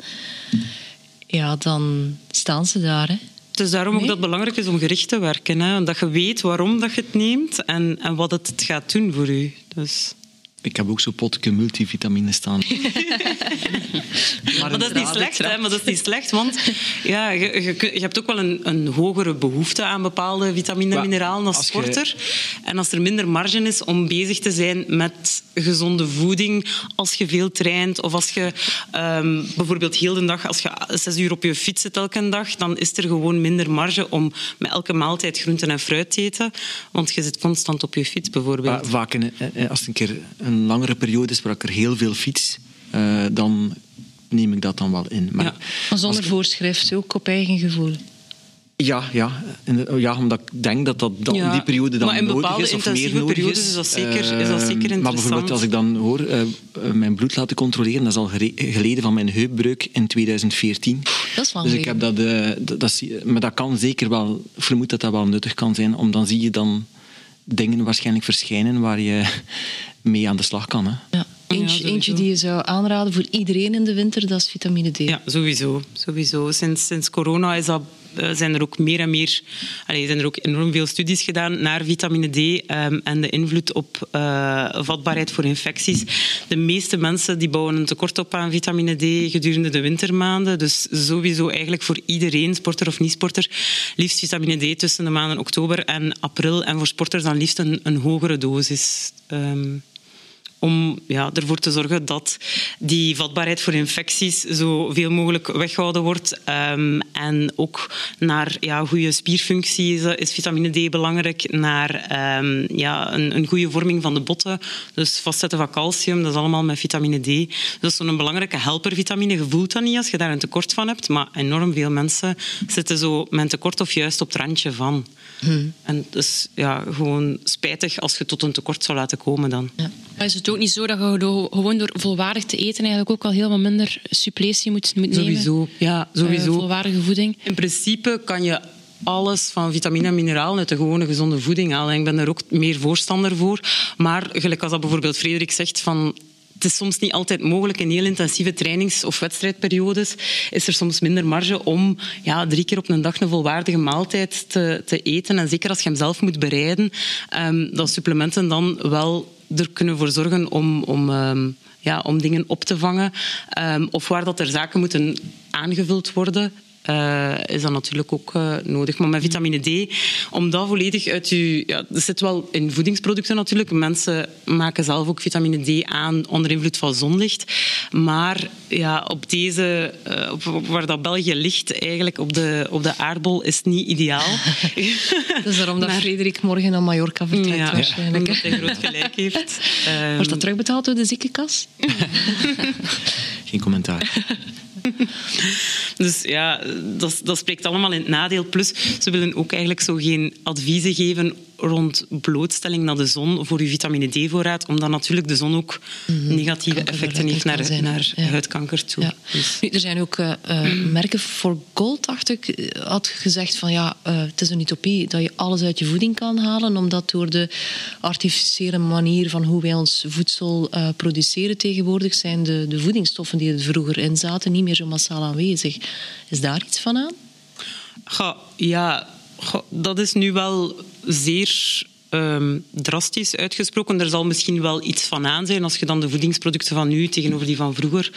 ja, dan staan ze daar. Hè. Het is daarom ook dat het belangrijk is om gericht te werken. Hè? Dat je weet waarom dat je het neemt en, en wat het gaat doen voor u. Dus... Ik heb ook zo'n potje multivitamine staan. Maar dat is niet slecht, hè? Maar dat is niet slecht, want ja, je, je, hebt ook wel een, een hogere behoefte aan bepaalde vitamine en mineralen als als je- sporter. En als er minder marge is om bezig te zijn met gezonde voeding, als je veel traint of als je ehm, bijvoorbeeld heel de dag, als je zes uur op je fiets zit elke dag, dan is er gewoon minder marge om met elke maaltijd groenten en fruit te eten, want je zit constant op je fiets bijvoorbeeld. Va- Vaak in, eh, als het een keer een langere periode ik er heel veel fiets, eh, dan neem ik dat dan wel in. Maar Ja. Maar zonder voorschrift, ook op eigen gevoel. ja, ja, ja, omdat ik denk dat dat, dat Ja, in die periode dan maar nodig is of meer nodig periodes is. is dat zeker- is dat Eh, zeker Maar bijvoorbeeld interessant. als ik dan hoor eh, eh, mijn bloed laten controleren, dat is al geleden van mijn heupbreuk in 2014. Dat is lang Dus ik heb dat, dat, dat maar dat kan zeker wel, ik vermoed dat dat wel nuttig kan zijn, om dan zie je dan dingen waarschijnlijk verschijnen waar je mee aan de slag kan. Hè. Ja. Eentje, eentje die je zou aanraden voor iedereen in de winter, dat is vitamine D. Ja, sowieso. sowieso. Sinds, sinds corona is dat, zijn er ook meer en meer allee, zijn er ook enorm veel studies gedaan naar vitamine D ehm, en de invloed op eh, vatbaarheid voor infecties. De meeste mensen die bouwen een tekort op aan vitamine D gedurende de wintermaanden. Dus sowieso eigenlijk voor iedereen, sporter of niet-sporter, liefst vitamine D tussen de maanden oktober en april. En voor sporters dan liefst een, een hogere dosis. Ehm, om ja, ervoor te zorgen dat die vatbaarheid voor infecties zoveel mogelijk weggehouden wordt. Ehm, en ook naar ja, goede spierfunctie is, is vitamine D belangrijk. Naar ehm, ja, een, een goede vorming van de botten. Dus vastzetten van calcium, dat is allemaal met vitamine D. Dat is zo'n belangrijke helpervitamine. Je voelt dat niet als je daar een tekort van hebt. Maar enorm veel mensen zitten zo met een tekort of juist op het randje van. En het is ja, gewoon spijtig als je tot een tekort zou laten komen dan. Maar is het ook niet zo dat je do- gewoon door volwaardig te eten eigenlijk ook wel heel wat minder suppletie moet, moet nemen? Sowieso, ja, Eh, sowieso. volwaardige voeding. In principe kan je alles van vitamine en mineralen uit de gewone gezonde voeding halen. Ik ben daar ook meer voorstander voor. Maar gelijk als dat bijvoorbeeld Frederik zegt van het is soms niet altijd mogelijk. In heel intensieve trainings- of wedstrijdperiodes is er soms minder marge om ja, drie keer op een dag een volwaardige maaltijd te, te eten. En zeker als je hem zelf moet bereiden, um, dat supplementen dan wel er kunnen voor zorgen om, om, um, ja, om dingen op te vangen. Um, of waar dat er zaken moeten aangevuld worden, uh, is dat natuurlijk ook uh, nodig. Maar met vitamine D, om dat volledig uit je... Ja, dat zit wel in voedingsproducten natuurlijk. Mensen maken zelf ook vitamine D aan onder invloed van zonlicht. Maar ja, op deze... Uh, op, waar dat België ligt, eigenlijk op de, op de aardbol, is het niet ideaal. dat is daarom dat maar, Frederik morgen naar Mallorca vertrekt ja, waarschijnlijk. Ja, omdat hij groot gelijk heeft. Um, Wordt dat terugbetaald door de ziekenkas? Geen commentaar. dus ja, dat, dat spreekt allemaal in het nadeel. Plus, ze willen ook eigenlijk zo geen adviezen geven rond blootstelling naar de zon voor je vitamine D-voorraad, omdat natuurlijk de zon ook negatieve effecten heeft naar, naar ja. huidkanker toe. Ja. Dus. Nu, er zijn ook uh, uh, merken voor gold, dacht ik, had gezegd van ja, uh, het is een utopie dat je alles uit je voeding kan halen, omdat door de artificiële manier van hoe wij ons voedsel produceren tegenwoordig zijn de, de voedingsstoffen die er vroeger in zaten niet meer zo massaal aanwezig. Is daar iets van aan? Goh, ja, dat is nu wel zeer um, drastisch uitgesproken. Er zal misschien wel iets van aan zijn als je dan de voedingsproducten van nu tegenover die van vroeger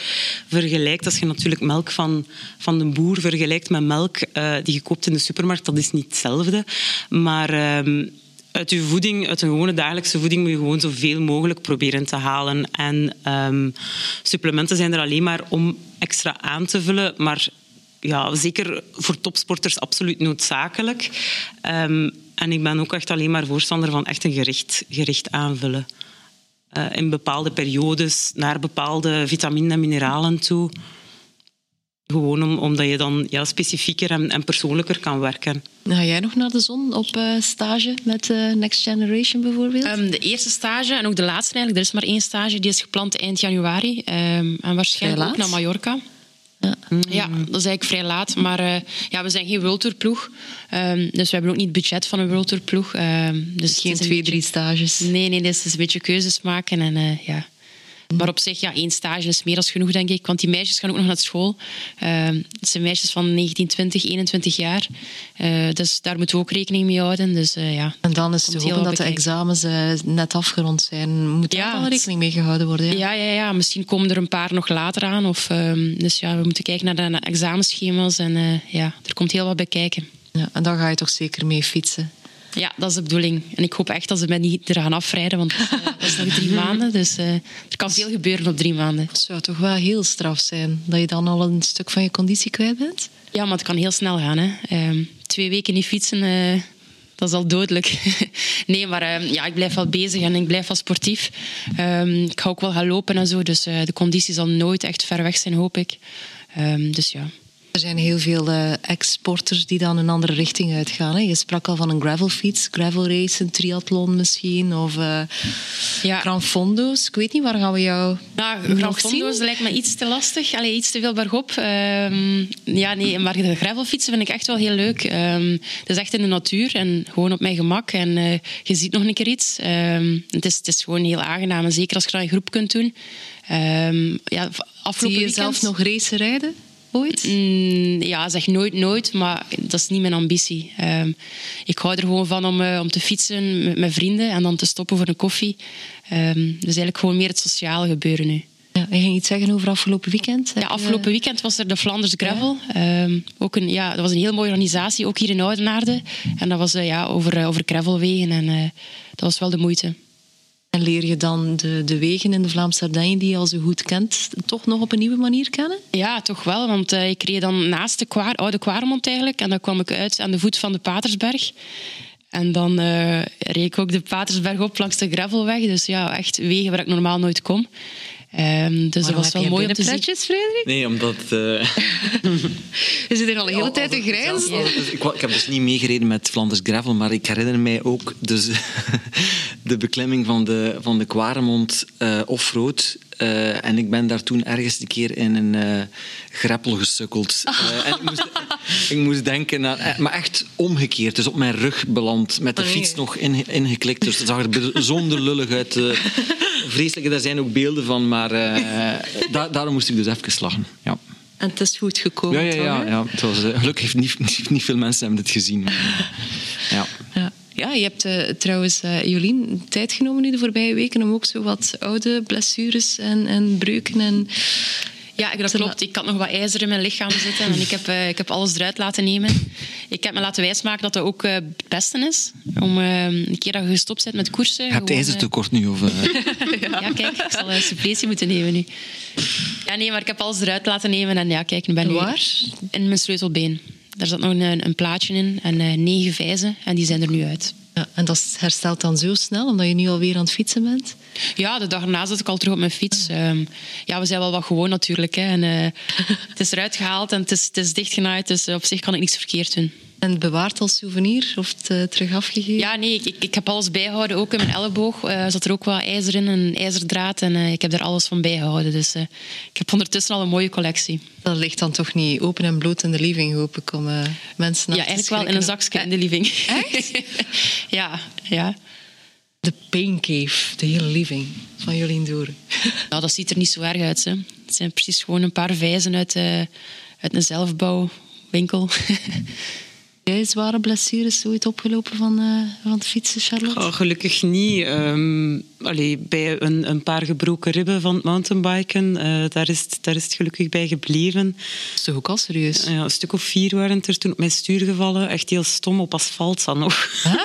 vergelijkt. Als je natuurlijk melk van, van de boer vergelijkt met melk uh, die je koopt in de supermarkt, dat is niet hetzelfde. Maar... Um, uit je voeding, uit een gewone dagelijkse voeding, moet je gewoon zoveel mogelijk proberen te halen. En um, supplementen zijn er alleen maar om extra aan te vullen, maar ja, zeker voor topsporters absoluut noodzakelijk. Um, en ik ben ook echt alleen maar voorstander van echt een gericht, gericht aanvullen. Uh, in bepaalde periodes naar bepaalde vitaminen en mineralen toe. Gewoon om, omdat je dan ja, specifieker en, en persoonlijker kan werken. Ga jij nog naar de zon op uh, stage met uh, Next Generation bijvoorbeeld? Um, de eerste stage en ook de laatste eigenlijk. Er is maar één stage, die is gepland eind januari. Um, en waarschijnlijk ook naar Mallorca. Ja. ja, dat is eigenlijk vrij laat. Maar uh, ja, we zijn geen World Tour ploeg. Um, dus we hebben ook niet het budget van een World Tour ploeg. Um, dus geen twee, beetje... drie stages. Nee, nee, dus het is een beetje keuzes maken. En uh, ja, maar op zich, ja, één stage is meer dan genoeg, denk ik. Want die meisjes gaan ook nog naar school. Uh, het zijn meisjes van 19, 20, 21 jaar. Uh, dus daar moeten we ook rekening mee houden. Dus, uh, ja, en dan is het hopen dat de examens net afgerond zijn. Moet ja, daar wel rekening mee gehouden worden? Ja? Ja, ja, ja, misschien komen er een paar nog later aan. Of, um, dus ja, we moeten kijken naar de examenschema's. En ja, er komt heel wat bij kijken. Ja, en dan ga je toch zeker mee fietsen? Ja, dat is de bedoeling. En ik hoop echt dat ze mij niet er gaan afrijden, want uh, dat is nog drie maanden. Dus uh, er kan veel gebeuren op drie maanden. Het zou toch wel heel straf zijn dat je dan al een stuk van je conditie kwijt bent? Ja, maar het kan heel snel gaan. Hè. Uh, twee weken niet fietsen, eh, dat is al dodelijk. nee, maar ehm, ja, ik blijf wel bezig en ik blijf wel sportief. Ehm, ik ga ook wel gaan lopen en zo, dus de conditie zal nooit echt ver weg zijn, hoop ik. dus ja. Er zijn heel veel uh, ex-sporters die dan een andere richting uitgaan. Hè. Je sprak al van een gravelfiets, gravel race, een triathlon misschien, of uh, ja. Gran Fondo's. Ik weet niet, waar gaan we jou nou, Gran Fondo's lijkt me iets te lastig. Allee, iets te veel bergop. Um, ja, nee, maar de gravelfietsen vind ik echt wel heel leuk. Um, het is echt in de natuur en gewoon op mijn gemak. En uh, je ziet nog een keer iets. Um, het, is, het is gewoon heel aangenaam. En zeker als je dat in groep kunt doen. ja, afgelopen Zie je weekend... zelf nog race rijden? Ooit? Mm, ja, zeg nooit, nooit, maar dat is niet mijn ambitie. Um, ik hou er gewoon van om, uh, om te fietsen met mijn vrienden en dan te stoppen voor een koffie. Um, dus eigenlijk gewoon meer het sociale gebeuren nu. Ja, en ging je iets zeggen over afgelopen weekend? Ja, afgelopen weekend was er de Flanders Gravel. Ja. Um, ook een, ja, dat was een heel mooie organisatie, ook hier in Oudenaarde. En dat was uh, ja, over, uh, over gravelwegen en dat was wel de moeite. En leer je dan de, de wegen in de Vlaamse Ardennen die je al zo goed kent, toch nog op een nieuwe manier kennen? Ja, toch wel. Want uh, ik reed dan naast de Kwaar, oude Kwaremond eigenlijk. En dan kwam ik uit aan de voet van de Patersberg. En dan uh, reed ik ook de Patersberg op langs de gravelweg. Dus ja, echt wegen waar ik normaal nooit kom. Um, dus dat was wel mooi om te zien. Frederik? Nee, omdat... Uh... je zit er al een hele tijd te grijzen. ik, ik, heb dus niet meegereden met Flanders Gravel, maar ik herinner mij ook dus, de, beklimming van de, van de Kwaremond uh, offroad. Uh, en ik ben daar toen ergens een keer in een uh, greppel gesukkeld. Uh, en ik moest, ik moest denken aan... Maar echt omgekeerd. Dus op mijn rug beland. Met de fiets nog in, ingeklikt. Dus dat zag er bijzonder lullig uit. vreselijk, daar zijn ook beelden van. Maar da daarom moest ik dus even lachen. Ja. En het is goed gekomen. Ja, ja, ja. ja. Het was, gelukkig heeft niet, niet, veel mensen hebben dit gezien. ja. ja. Ja, je hebt uh, trouwens, uh, Jolien, tijd genomen nu de voorbije weken om ook zo wat oude blessures en, en breuken en... Ja, dat klopt. Ik had nog wat ijzer in mijn lichaam zitten en ik heb, uh, ik heb alles eruit laten nemen. Ik heb me laten wijsmaken dat dat ook het beste is. Om een keer dat je gestopt bent met koersen... Je hebt ijzertekort nu? Of, ja. ja. kijk, ik zal een suppletie moeten nemen nu. Ja, nee, maar ik heb alles eruit laten nemen en ja, kijk, nu ben ik... Waar? In mijn sleutelbeen. Daar zat nog een, een plaatje in en uh, negen vijzen en die zijn er nu uit. Ja, en dat herstelt dan zo snel, omdat je nu alweer aan het fietsen bent? Ja, de dag erna zat ik al terug op mijn fiets. Um, ja, we zijn wel wat gewoon natuurlijk. Hè. En, uh, het is eruit gehaald en het is, het is dichtgenaaid, dus op zich kan ik niks verkeerd doen. En bewaard als souvenir of het, uh, terug afgegeven? Ja, nee, ik, ik, heb alles bijgehouden. Ook in mijn elleboog uh, zat er ook wat ijzer in, een ijzerdraad. En uh, ik heb daar alles van bijgehouden. Dus ik heb ondertussen al een mooie collectie. Dat ligt dan toch niet open en bloot in de living, hoop ik, om mensen Ja, eigenlijk wel in een zakje in de living. Echt? ja, ja. De Pain Cave, de hele living van Jolien Doeren. nou, dat ziet er niet zo erg uit. Hè. Het zijn precies gewoon een paar vijzen uit, uit een zelfbouwwinkel. jij zware blessures ooit opgelopen van, uh, van het fietsen, Charlotte? Oh, gelukkig niet. Um, allee, bij een, een, paar gebroken ribben van het mountainbiken, uh, daar, is het, daar is het gelukkig bij gebleven. Dat is toch ook al serieus? Ja, een stuk of vier waren er toen op mijn stuur gevallen. Echt heel stom, op asfalt dan nog. Huh?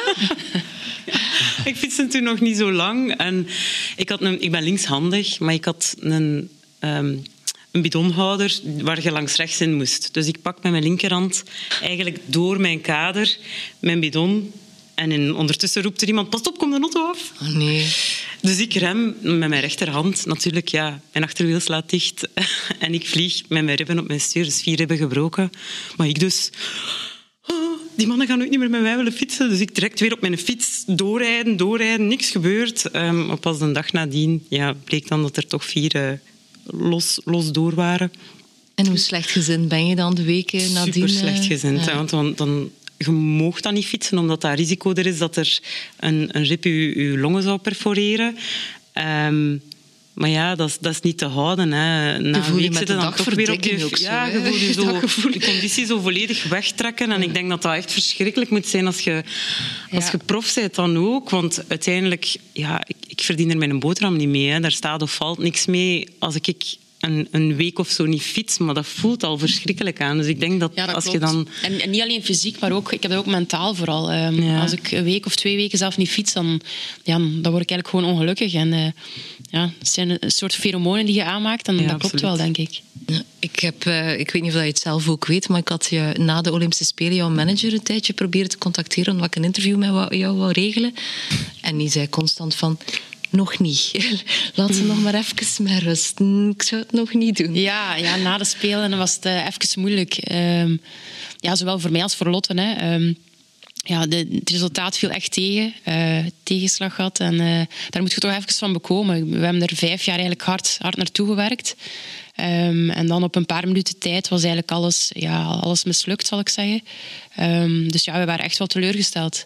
ik fietste toen nog niet zo lang. En ik, had een, ik ben linkshandig, maar ik had een... Um, een bidonhouder waar je langs rechts in moest. Dus ik pak met mijn linkerhand eigenlijk door mijn kader mijn bidon. En in, ondertussen roept er iemand, pas op, kom de auto af. Oh, nee. Dus ik rem met mijn rechterhand. Natuurlijk, ja, mijn achterwiel slaat dicht. En ik vlieg met mijn ribben op mijn stuur. Dus vier ribben gebroken. Maar ik dus... Oh, die mannen gaan ook niet meer met mij willen fietsen. Dus ik direct weer op mijn fiets doorrijden, doorrijden. Niks gebeurt. Um, maar pas een dag nadien ja, bleek dan dat er toch vier... Uh, los, los door waren. En hoe slecht gezind ben je dan de weken nadien? Super slecht gezind. Ja. Want dan, dan, je mag dan niet fietsen, omdat dat risico er is dat er een, een rip je, je longen zou perforeren. Um, maar ja, dat is, dat is niet te houden. Hè. Na een week zitten dan toch weer op je... Ja, je voelt je zo, je conditie zo volledig wegtrekken. En ik denk dat dat echt verschrikkelijk moet zijn als je, als ja. je prof bent dan ook. Want uiteindelijk, ja, ik, ik verdien er mijn boterham niet mee. Hè. Daar staat of valt niks mee als ik een, een, week of zo niet fiets, maar dat voelt al verschrikkelijk aan. Dus ik denk dat, ja, dat als klopt. je dan... En, en, niet alleen fysiek, maar ook, ik heb dat ook mentaal vooral. Um, ja. Als ik een week of twee weken zelf niet fiets, dan, ja, dan word ik eigenlijk gewoon ongelukkig. En uh, ja, het zijn een soort pheromonen die je aanmaakt en ja, dat klopt absoluut. wel, denk ik. Ja, ik, heb, uh, ik weet niet of je het zelf ook weet, maar ik had je na de Olympische Spelen jouw manager een tijdje proberen te contacteren omdat ik een interview met jou wou regelen. En die zei constant van nog niet. Laat ze nog maar even met rust. Ik zou het nog niet doen. Ja, ja na de Spelen was het uh, even moeilijk. Um, ja, zowel voor mij als voor Lotte. Hè. Um, ja, de, het resultaat viel echt tegen. Uh, tegenslag gehad. En uh, daar moet je toch even van bekomen. We hebben er vijf jaar eigenlijk hard, hard naartoe gewerkt. Um, en dan op een paar minuten tijd was eigenlijk alles, ja, alles mislukt, zal ik zeggen. dus ja, we waren echt wel teleurgesteld.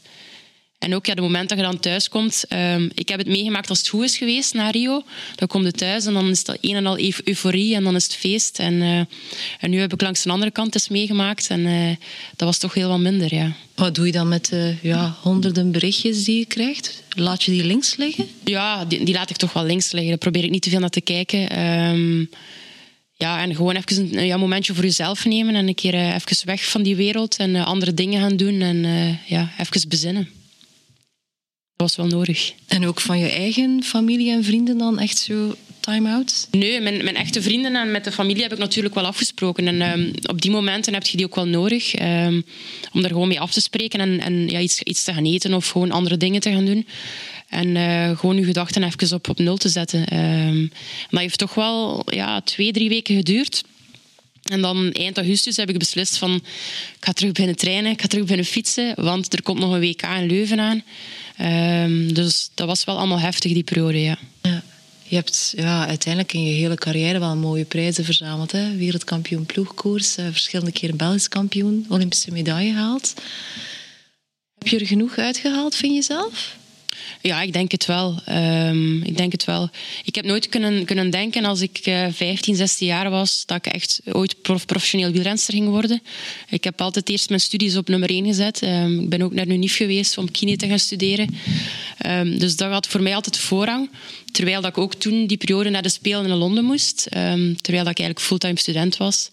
En ook ja, de moment dat je dan thuis komt. Um, ik heb het meegemaakt als het goed is geweest na Rio. Dan kom je thuis en dan is dat een en al euforie en dan is het feest. En, uh, en nu heb ik langs de andere kant eens meegemaakt en uh, dat was toch heel wat minder. Ja. Wat doe je dan met de ja, honderden berichtjes die je krijgt? Laat je die links liggen? Ja, die, die laat ik toch wel links liggen. Daar probeer ik niet te veel naar te kijken. Um, ja, en gewoon even een ja, momentje voor jezelf nemen en een keer uh, even weg van die wereld en andere dingen gaan doen en ja, even bezinnen was wel nodig. En ook van je eigen familie en vrienden dan echt zo time-out? Nee, mijn, mijn echte vrienden en met de familie heb ik natuurlijk wel afgesproken. En um, op die momenten heb je die ook wel nodig. Um, om daar gewoon mee af te spreken en, en ja, iets, iets te gaan eten of gewoon andere dingen te gaan doen. En uh, gewoon je gedachten even op, op nul te zetten. Um, dat heeft toch wel ja, twee, drie weken geduurd. En dan eind augustus heb ik beslist van ik ga terug beginnen trainen, ik ga terug beginnen fietsen, want er komt nog een WK in Leuven aan. Ehm, dus dat was wel allemaal heftig die periode, ja. Je hebt ja, uiteindelijk in je hele carrière wel mooie prijzen verzameld. Hè? Wereldkampioen ploegkoers, uh, verschillende keren Belgisch kampioen, Olympische medaille gehaald. Heb je er genoeg uitgehaald, vind je zelf? Ja, ik denk het wel. Um, ik denk het wel. Ik heb nooit kunnen, kunnen denken als ik uh, 15, 16 jaar was dat ik echt ooit prof, professioneel wielrenster ging worden. Ik heb altijd eerst mijn studies op nummer 1 gezet. Um, ik ben ook naar NUNIF geweest om kine te gaan studeren. Um, dus dat had voor mij altijd voorrang. Terwijl dat ik ook toen die periode naar de Spelen in Londen moest. terwijl dat ik eigenlijk fulltime student was.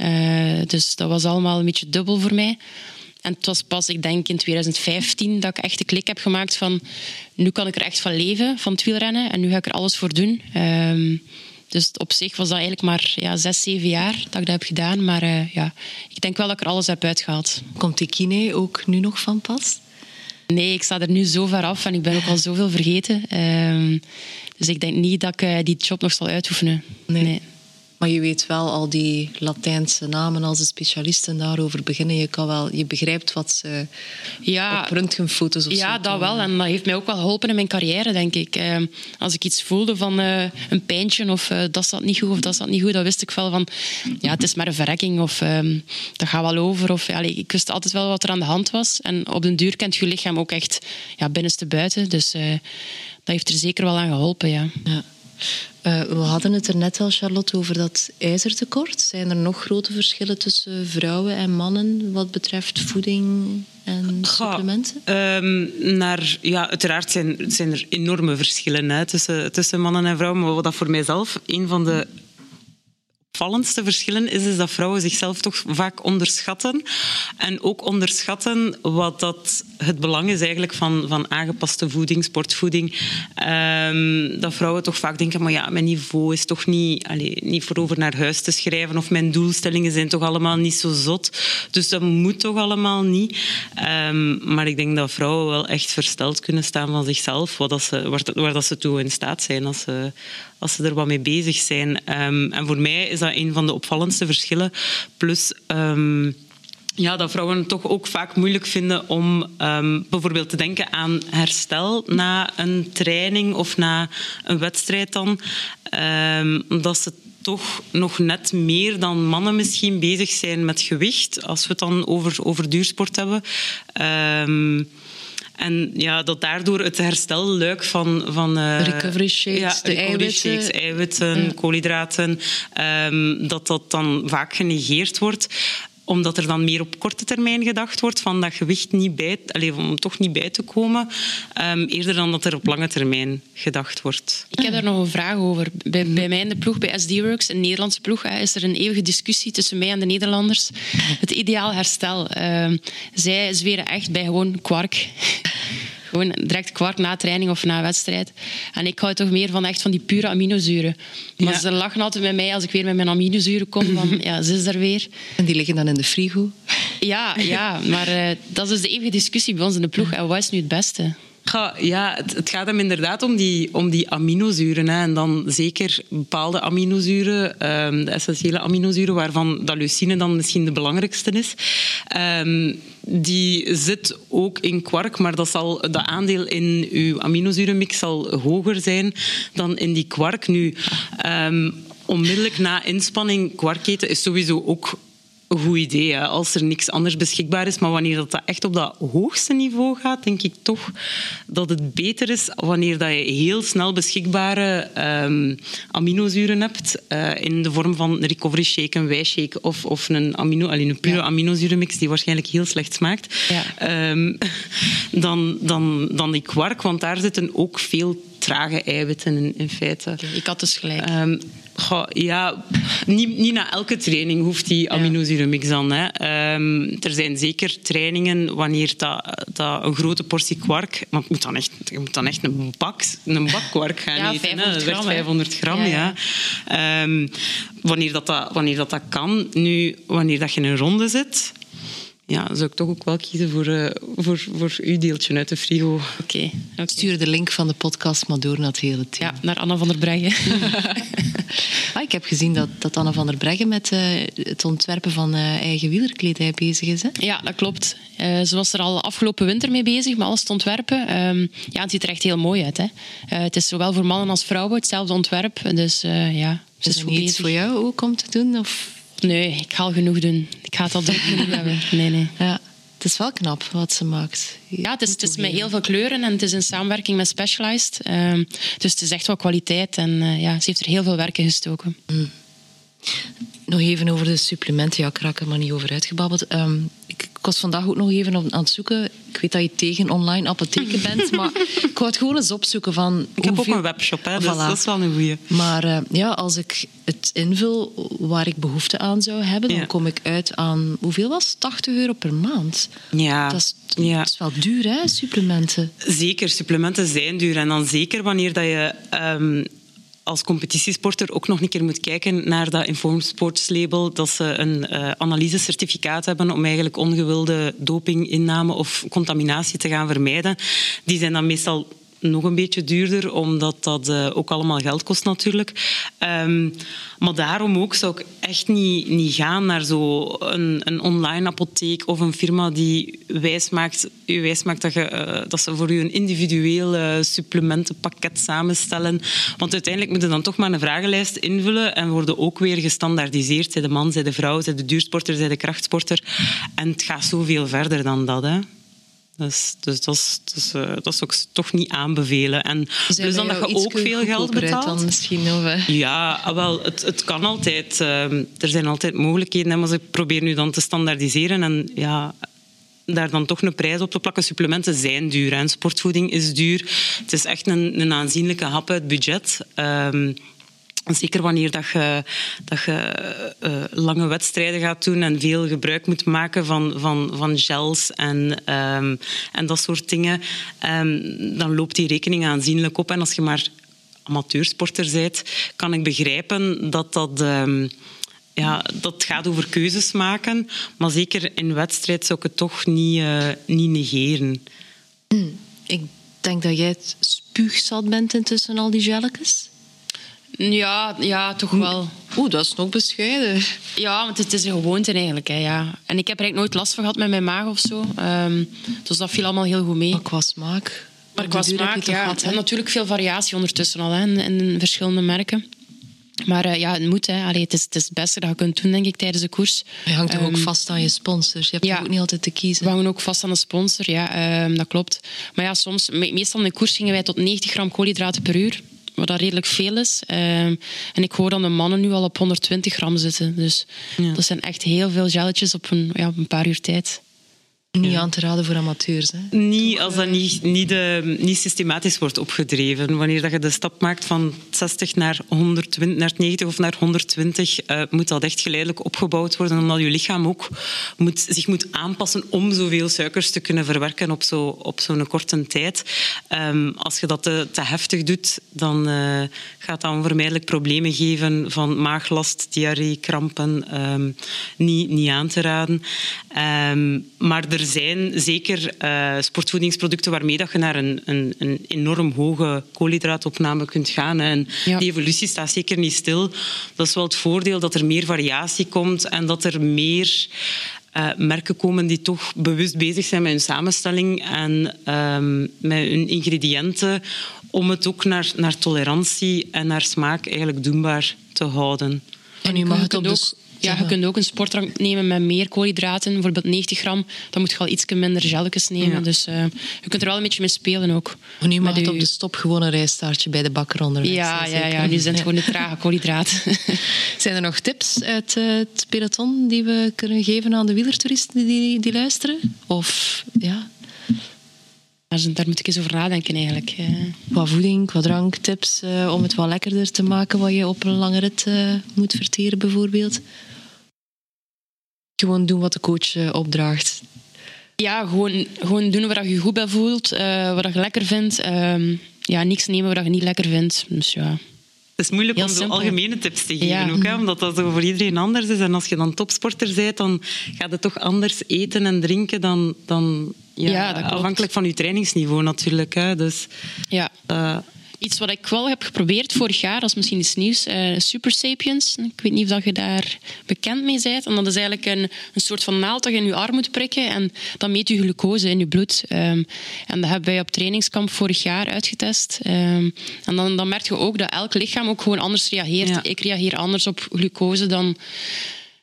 Uh, dus dat was allemaal een beetje dubbel voor mij. En het was pas, ik denk in 2015, dat ik echt de klik heb gemaakt van nu kan ik er echt van leven, van het wielrennen. En nu ga ik er alles voor doen. Um, dus op zich was dat eigenlijk maar ja, zes, zeven jaar dat ik dat heb gedaan. Maar uh, ja, ik denk wel dat ik er alles heb uitgehaald. Komt die kine ook nu nog van pas? Nee, ik sta er nu zo ver af en ik ben ook al zoveel vergeten. Um, dus ik denk niet dat ik uh, die job nog zal uitoefenen. nee. nee. Maar je weet wel al die Latijnse namen als de specialisten daarover beginnen. Je, kan wel, je begrijpt wat ze ja, op röntgenfoto's of ja, zo dat wel. En dat heeft mij ook wel geholpen in mijn carrière, denk ik. Eh, als ik iets voelde van uh, een pijntje of uh, dat niet goed of dat zat niet goed, dan wist ik wel van ja, het is maar een verrekking of dat gaat wel over. Of, allee, ik wist altijd wel wat er aan de hand was. En op den duur kent je lichaam ook echt ja, binnenste buiten. Dus dat heeft er zeker wel aan geholpen, ja. ja. Uh, we hadden het er net al, Charlotte, over dat ijzertekort. Zijn er nog grote verschillen tussen vrouwen en mannen wat betreft voeding en supplementen? Um, naar, ja, uiteraard zijn, zijn er enorme verschillen hè, tussen, tussen mannen en vrouwen. Maar wat dat voor mijzelf een van de opvallendste verschillen is, is dat vrouwen zichzelf toch vaak onderschatten. En ook onderschatten wat dat het belang is eigenlijk van, van aangepaste voeding, sportvoeding. Um, dat vrouwen toch vaak denken, maar ja, mijn niveau is toch niet, allez, niet voor over naar huis te schrijven of mijn doelstellingen zijn toch allemaal niet zo zot. Dus dat moet toch allemaal niet. Um, maar ik denk dat vrouwen wel echt versteld kunnen staan van zichzelf, wat dat ze, waar, dat ze toe in staat zijn als ze, als ze er wat mee bezig zijn. Um, en voor mij is dat een van de opvallendste verschillen. Plus... ja, dat vrouwen toch ook vaak moeilijk vinden om um, bijvoorbeeld te denken aan herstel na een training of na een wedstrijd dan. Um, omdat ze toch nog net meer dan mannen misschien bezig zijn met gewicht, als we het dan over, over duursport hebben. Um, en ja, dat daardoor het herstelluik van... van uh, recovery shakes, ja, de recovery eiwitten. Shakes, eiwitten, ja. koolhydraten, um, dat dat dan vaak genegeerd wordt omdat er dan meer op korte termijn gedacht wordt van dat gewicht niet bij, allez, om toch niet bij te komen, um, eerder dan dat er op lange termijn gedacht wordt. Ik heb daar nog een vraag over. Bij, bij mij in de ploeg, bij SD-Works, een Nederlandse ploeg, is er een eeuwige discussie tussen mij en de Nederlanders. Het ideaal herstel. Uh, zij zweren echt bij gewoon kwark. Gewoon direct kwart na training of na wedstrijd. En ik hou toch meer van echt van die pure aminozuren. Maar ja. ze lachen altijd met mij als ik weer met mijn aminozuren kom. Van, ja, ze is er weer. En die liggen dan in de frigo? Ja, ja maar uh, dat is dus de eeuwige discussie bij ons in de ploeg. En wat is nu het beste? Ja, het, gaat hem inderdaad om die, om die aminozuren. Hè. En dan zeker bepaalde aminozuren, um, de essentiële aminozuren, waarvan dat leucine dan misschien de belangrijkste is. Um, die zit ook in kwark, maar dat, zal, dat aandeel in uw aminozurenmix zal hoger zijn dan in die kwark. Nu, um, onmiddellijk na inspanning kwark eten is sowieso ook een goed idee hè, als er niks anders beschikbaar is. Maar wanneer dat echt op dat hoogste niveau gaat, denk ik toch dat het beter is wanneer dat je heel snel beschikbare um, aminozuren hebt uh, in de vorm van een recovery shake, een wijshake of, of een, amino, alleen een pure ja. aminozurenmix die waarschijnlijk heel slecht smaakt, ja. um, dan, dan, dan die kwark. Want daar zitten ook veel trage eiwitten in, in feite. Ik had dus gelijk. Um, goh, ja, niet, niet na elke training hoeft die aminozurenmix dan. Hè. Um, er zijn zeker trainingen wanneer dat, dat een grote portie kwark... Maar moet dan echt, je moet dan echt een bak, een bak kwark gaan ja, eten. 500 hè. gram, 500 gram, ja. ja. Um, wanneer, dat, dat, wanneer dat, dat kan. Nu, wanneer dat je in een ronde zit ja, zou ik toch ook wel kiezen voor, uh, voor, voor uw deeltje uit de frigo. Oké. Okay, okay. Stuur de link van de podcast maar door naar het hele team. Ja, naar Anna van der Breggen. ah, ik heb gezien dat, dat Anna van der Breggen met uh, het ontwerpen van uh, eigen wielerkledij bezig is. Hè? Ja, dat klopt. ze was er al afgelopen winter mee bezig, met alles te ontwerpen. Um, ja, het ziet er echt heel mooi uit. Hè? het is zowel voor mannen als vrouwen hetzelfde ontwerp. Dus ja, ze is, is goed iets voor jou ook om te doen? Of Nee, ik ga al genoeg doen. Ik ga het al doen hebben. Nee, nee. Ja. Het is wel knap wat ze maakt. Ja, het is, het is met heel veel kleuren en het is in samenwerking met Specialized. Um, dus het is echt wel kwaliteit en uh, ja, ze heeft er heel veel werk in gestoken. Mm. Nog even over de supplementen. Ja, ik raak er maar niet over uitgebabbeld. Um, ik, was vandaag ook nog even aan het zoeken. Ik weet dat je tegen online apotheken bent, maar ik wou het gewoon eens opzoeken van... Ik heb ook een webshop, hè, dus dat is wel een goeie. Maar uh, ja, als ik het invul waar ik behoefte aan zou hebben, ja. dan kom ik uit aan... Hoeveel was het? 80 euro per maand. Ja. Dat is, ja. dat is wel duur, hè, supplementen? Zeker, supplementen zijn duur. En dan zeker wanneer dat je... Um, als competitiesporter ook nog een keer moet kijken naar dat Informed Sports label, dat ze een uh, analysecertificaat hebben om eigenlijk ongewilde dopinginname of contaminatie te gaan vermijden. Die zijn dan meestal nog een beetje duurder, omdat dat uh, ook allemaal geld kost natuurlijk. Um, maar daarom ook zou ik echt niet, niet gaan naar zo'n een, een online apotheek of een firma die wijsmaakt, u wijsmaakt dat, je, uh, dat ze voor u een individueel supplementenpakket samenstellen. Want uiteindelijk moet je dan toch maar een vragenlijst invullen en worden ook weer gestandaardiseerd. Zij de man, zij de vrouw, zij de duursporter, zij de krachtsporter. En het gaat zoveel verder dan dat. Hè. Dus, dus dat, is, dus, uh, dat is ook toch niet aanbevelen. En dus dan dat je ook veel geld betaalt. Dan misschien, of, Ja, ah, wel, het, het kan altijd. Uh, er zijn altijd mogelijkheden. Maar ze proberen nu dan te standaardiseren. En ja, daar dan toch een prijs op te plakken. Supplementen zijn duur en sportvoeding is duur. Het is echt een, een aanzienlijke hap uit budget. Um, Zeker wanneer dat je, dat je uh, lange wedstrijden gaat doen en veel gebruik moet maken van, van, van gels en, um, en dat soort dingen, um, dan loopt die rekening aanzienlijk op. En als je maar amateursporter bent, kan ik begrijpen dat dat... Um, ja, dat gaat over keuzes maken, maar zeker in wedstrijd zou ik het toch niet, uh, niet negeren. Ik denk dat jij spuugzat bent intussen al die gelletjes. Ja, ja, toch wel. Oeh, dat is nog bescheiden. Ja, want het is een gewoonte eigenlijk. Hè, ja. En ik heb er eigenlijk nooit last van gehad met mijn maag of zo. Um, dus dat viel allemaal heel goed mee. Maar qua smaak? Maar qua smaak, ja. Gehad, en natuurlijk veel variatie ondertussen al hè, in, in verschillende merken. Maar uh, ja, het moet. Hè. Allee, het, is, het is het beste dat je kunt doen, denk ik, tijdens de koers. Je hangt toch um, ook vast aan je sponsors? Je hebt ja, ook niet altijd te kiezen. We hangen ook vast aan de sponsor, ja. Um, dat klopt. Maar ja, soms, meestal in de koers gingen wij tot 90 gram koolhydraten per uur wat dat redelijk veel is. Um, en ik hoor dan de mannen nu al op 120 gram zitten. Dus ja. dat zijn echt heel veel gelletjes op een, ja, op een paar uur tijd. Niet aan te raden voor amateurs. Hè? Niet als dat niet, niet, de, niet systematisch wordt opgedreven. Wanneer dat je de stap maakt van 60 naar, 120, naar 90 of naar 120, uh, moet dat echt geleidelijk opgebouwd worden, omdat je lichaam ook moet, zich moet aanpassen om zoveel suikers te kunnen verwerken op zo'n op zo'n korte tijd. Um, als je dat te, te heftig doet, dan uh, gaat dat onvermijdelijk problemen geven van maaglast, diarree, krampen. Um, niet, niet aan te raden. Um, maar er zijn zeker uh, sportvoedingsproducten waarmee dat je naar een, een, een enorm hoge koolhydraatopname kunt gaan. En ja. die evolutie staat zeker niet stil. Dat is wel het voordeel dat er meer variatie komt en dat er meer uh, merken komen die toch bewust bezig zijn met hun samenstelling en um, met hun ingrediënten om het ook naar, naar tolerantie en naar smaak eigenlijk doenbaar te houden. En u mag het op de ja, je kunt ook een sportdrank nemen met meer koolhydraten, bijvoorbeeld 90 gram. Dan moet je al iets minder gelletjes nemen. Ja. Dus uh, je kunt er wel een beetje mee spelen ook. Maar nu mag het op de stop gewoon een rijstaartje bij de bakker onderweg. Ja, ja, ja, nu zijn het gewoon de trage koolhydraten. zijn er nog tips uit uh, het peloton die we kunnen geven aan de wielertoeristen die, die luisteren? Of ja... Daar moet ik eens over nadenken eigenlijk. Qua voeding, qua drank, tips uh, om het wat lekkerder te maken wat je op een lange rit uh, moet verteren bijvoorbeeld? Gewoon doen wat de coach uh, opdraagt. Ja, gewoon, gewoon doen waar je goed bij voelt, wat je lekker vindt. Ehm, ja, niks nemen wat je niet lekker vindt. Dus ja. Het is moeilijk Heel om zo simpel. algemene tips te geven, Ja. ook, hè, omdat dat zo voor iedereen anders is. En als je dan topsporter bent, dan gaat het toch anders eten en drinken dan, dan ja, afhankelijk van je trainingsniveau natuurlijk. Hè. Dus, Ja. eh, Iets wat ik wel heb geprobeerd vorig jaar, dat is misschien iets nieuws, eh, Super Sapiens. Ik weet niet of dat je daar bekend mee bent. En dat is eigenlijk een, een soort van naald dat je in je arm moet prikken en dan meet je glucose in je bloed. Ehm, en dat hebben wij op trainingskamp vorig jaar uitgetest. Ehm, en dan, dan merk je ook dat elk lichaam ook gewoon anders reageert. Ja. Ik reageer anders op glucose dan,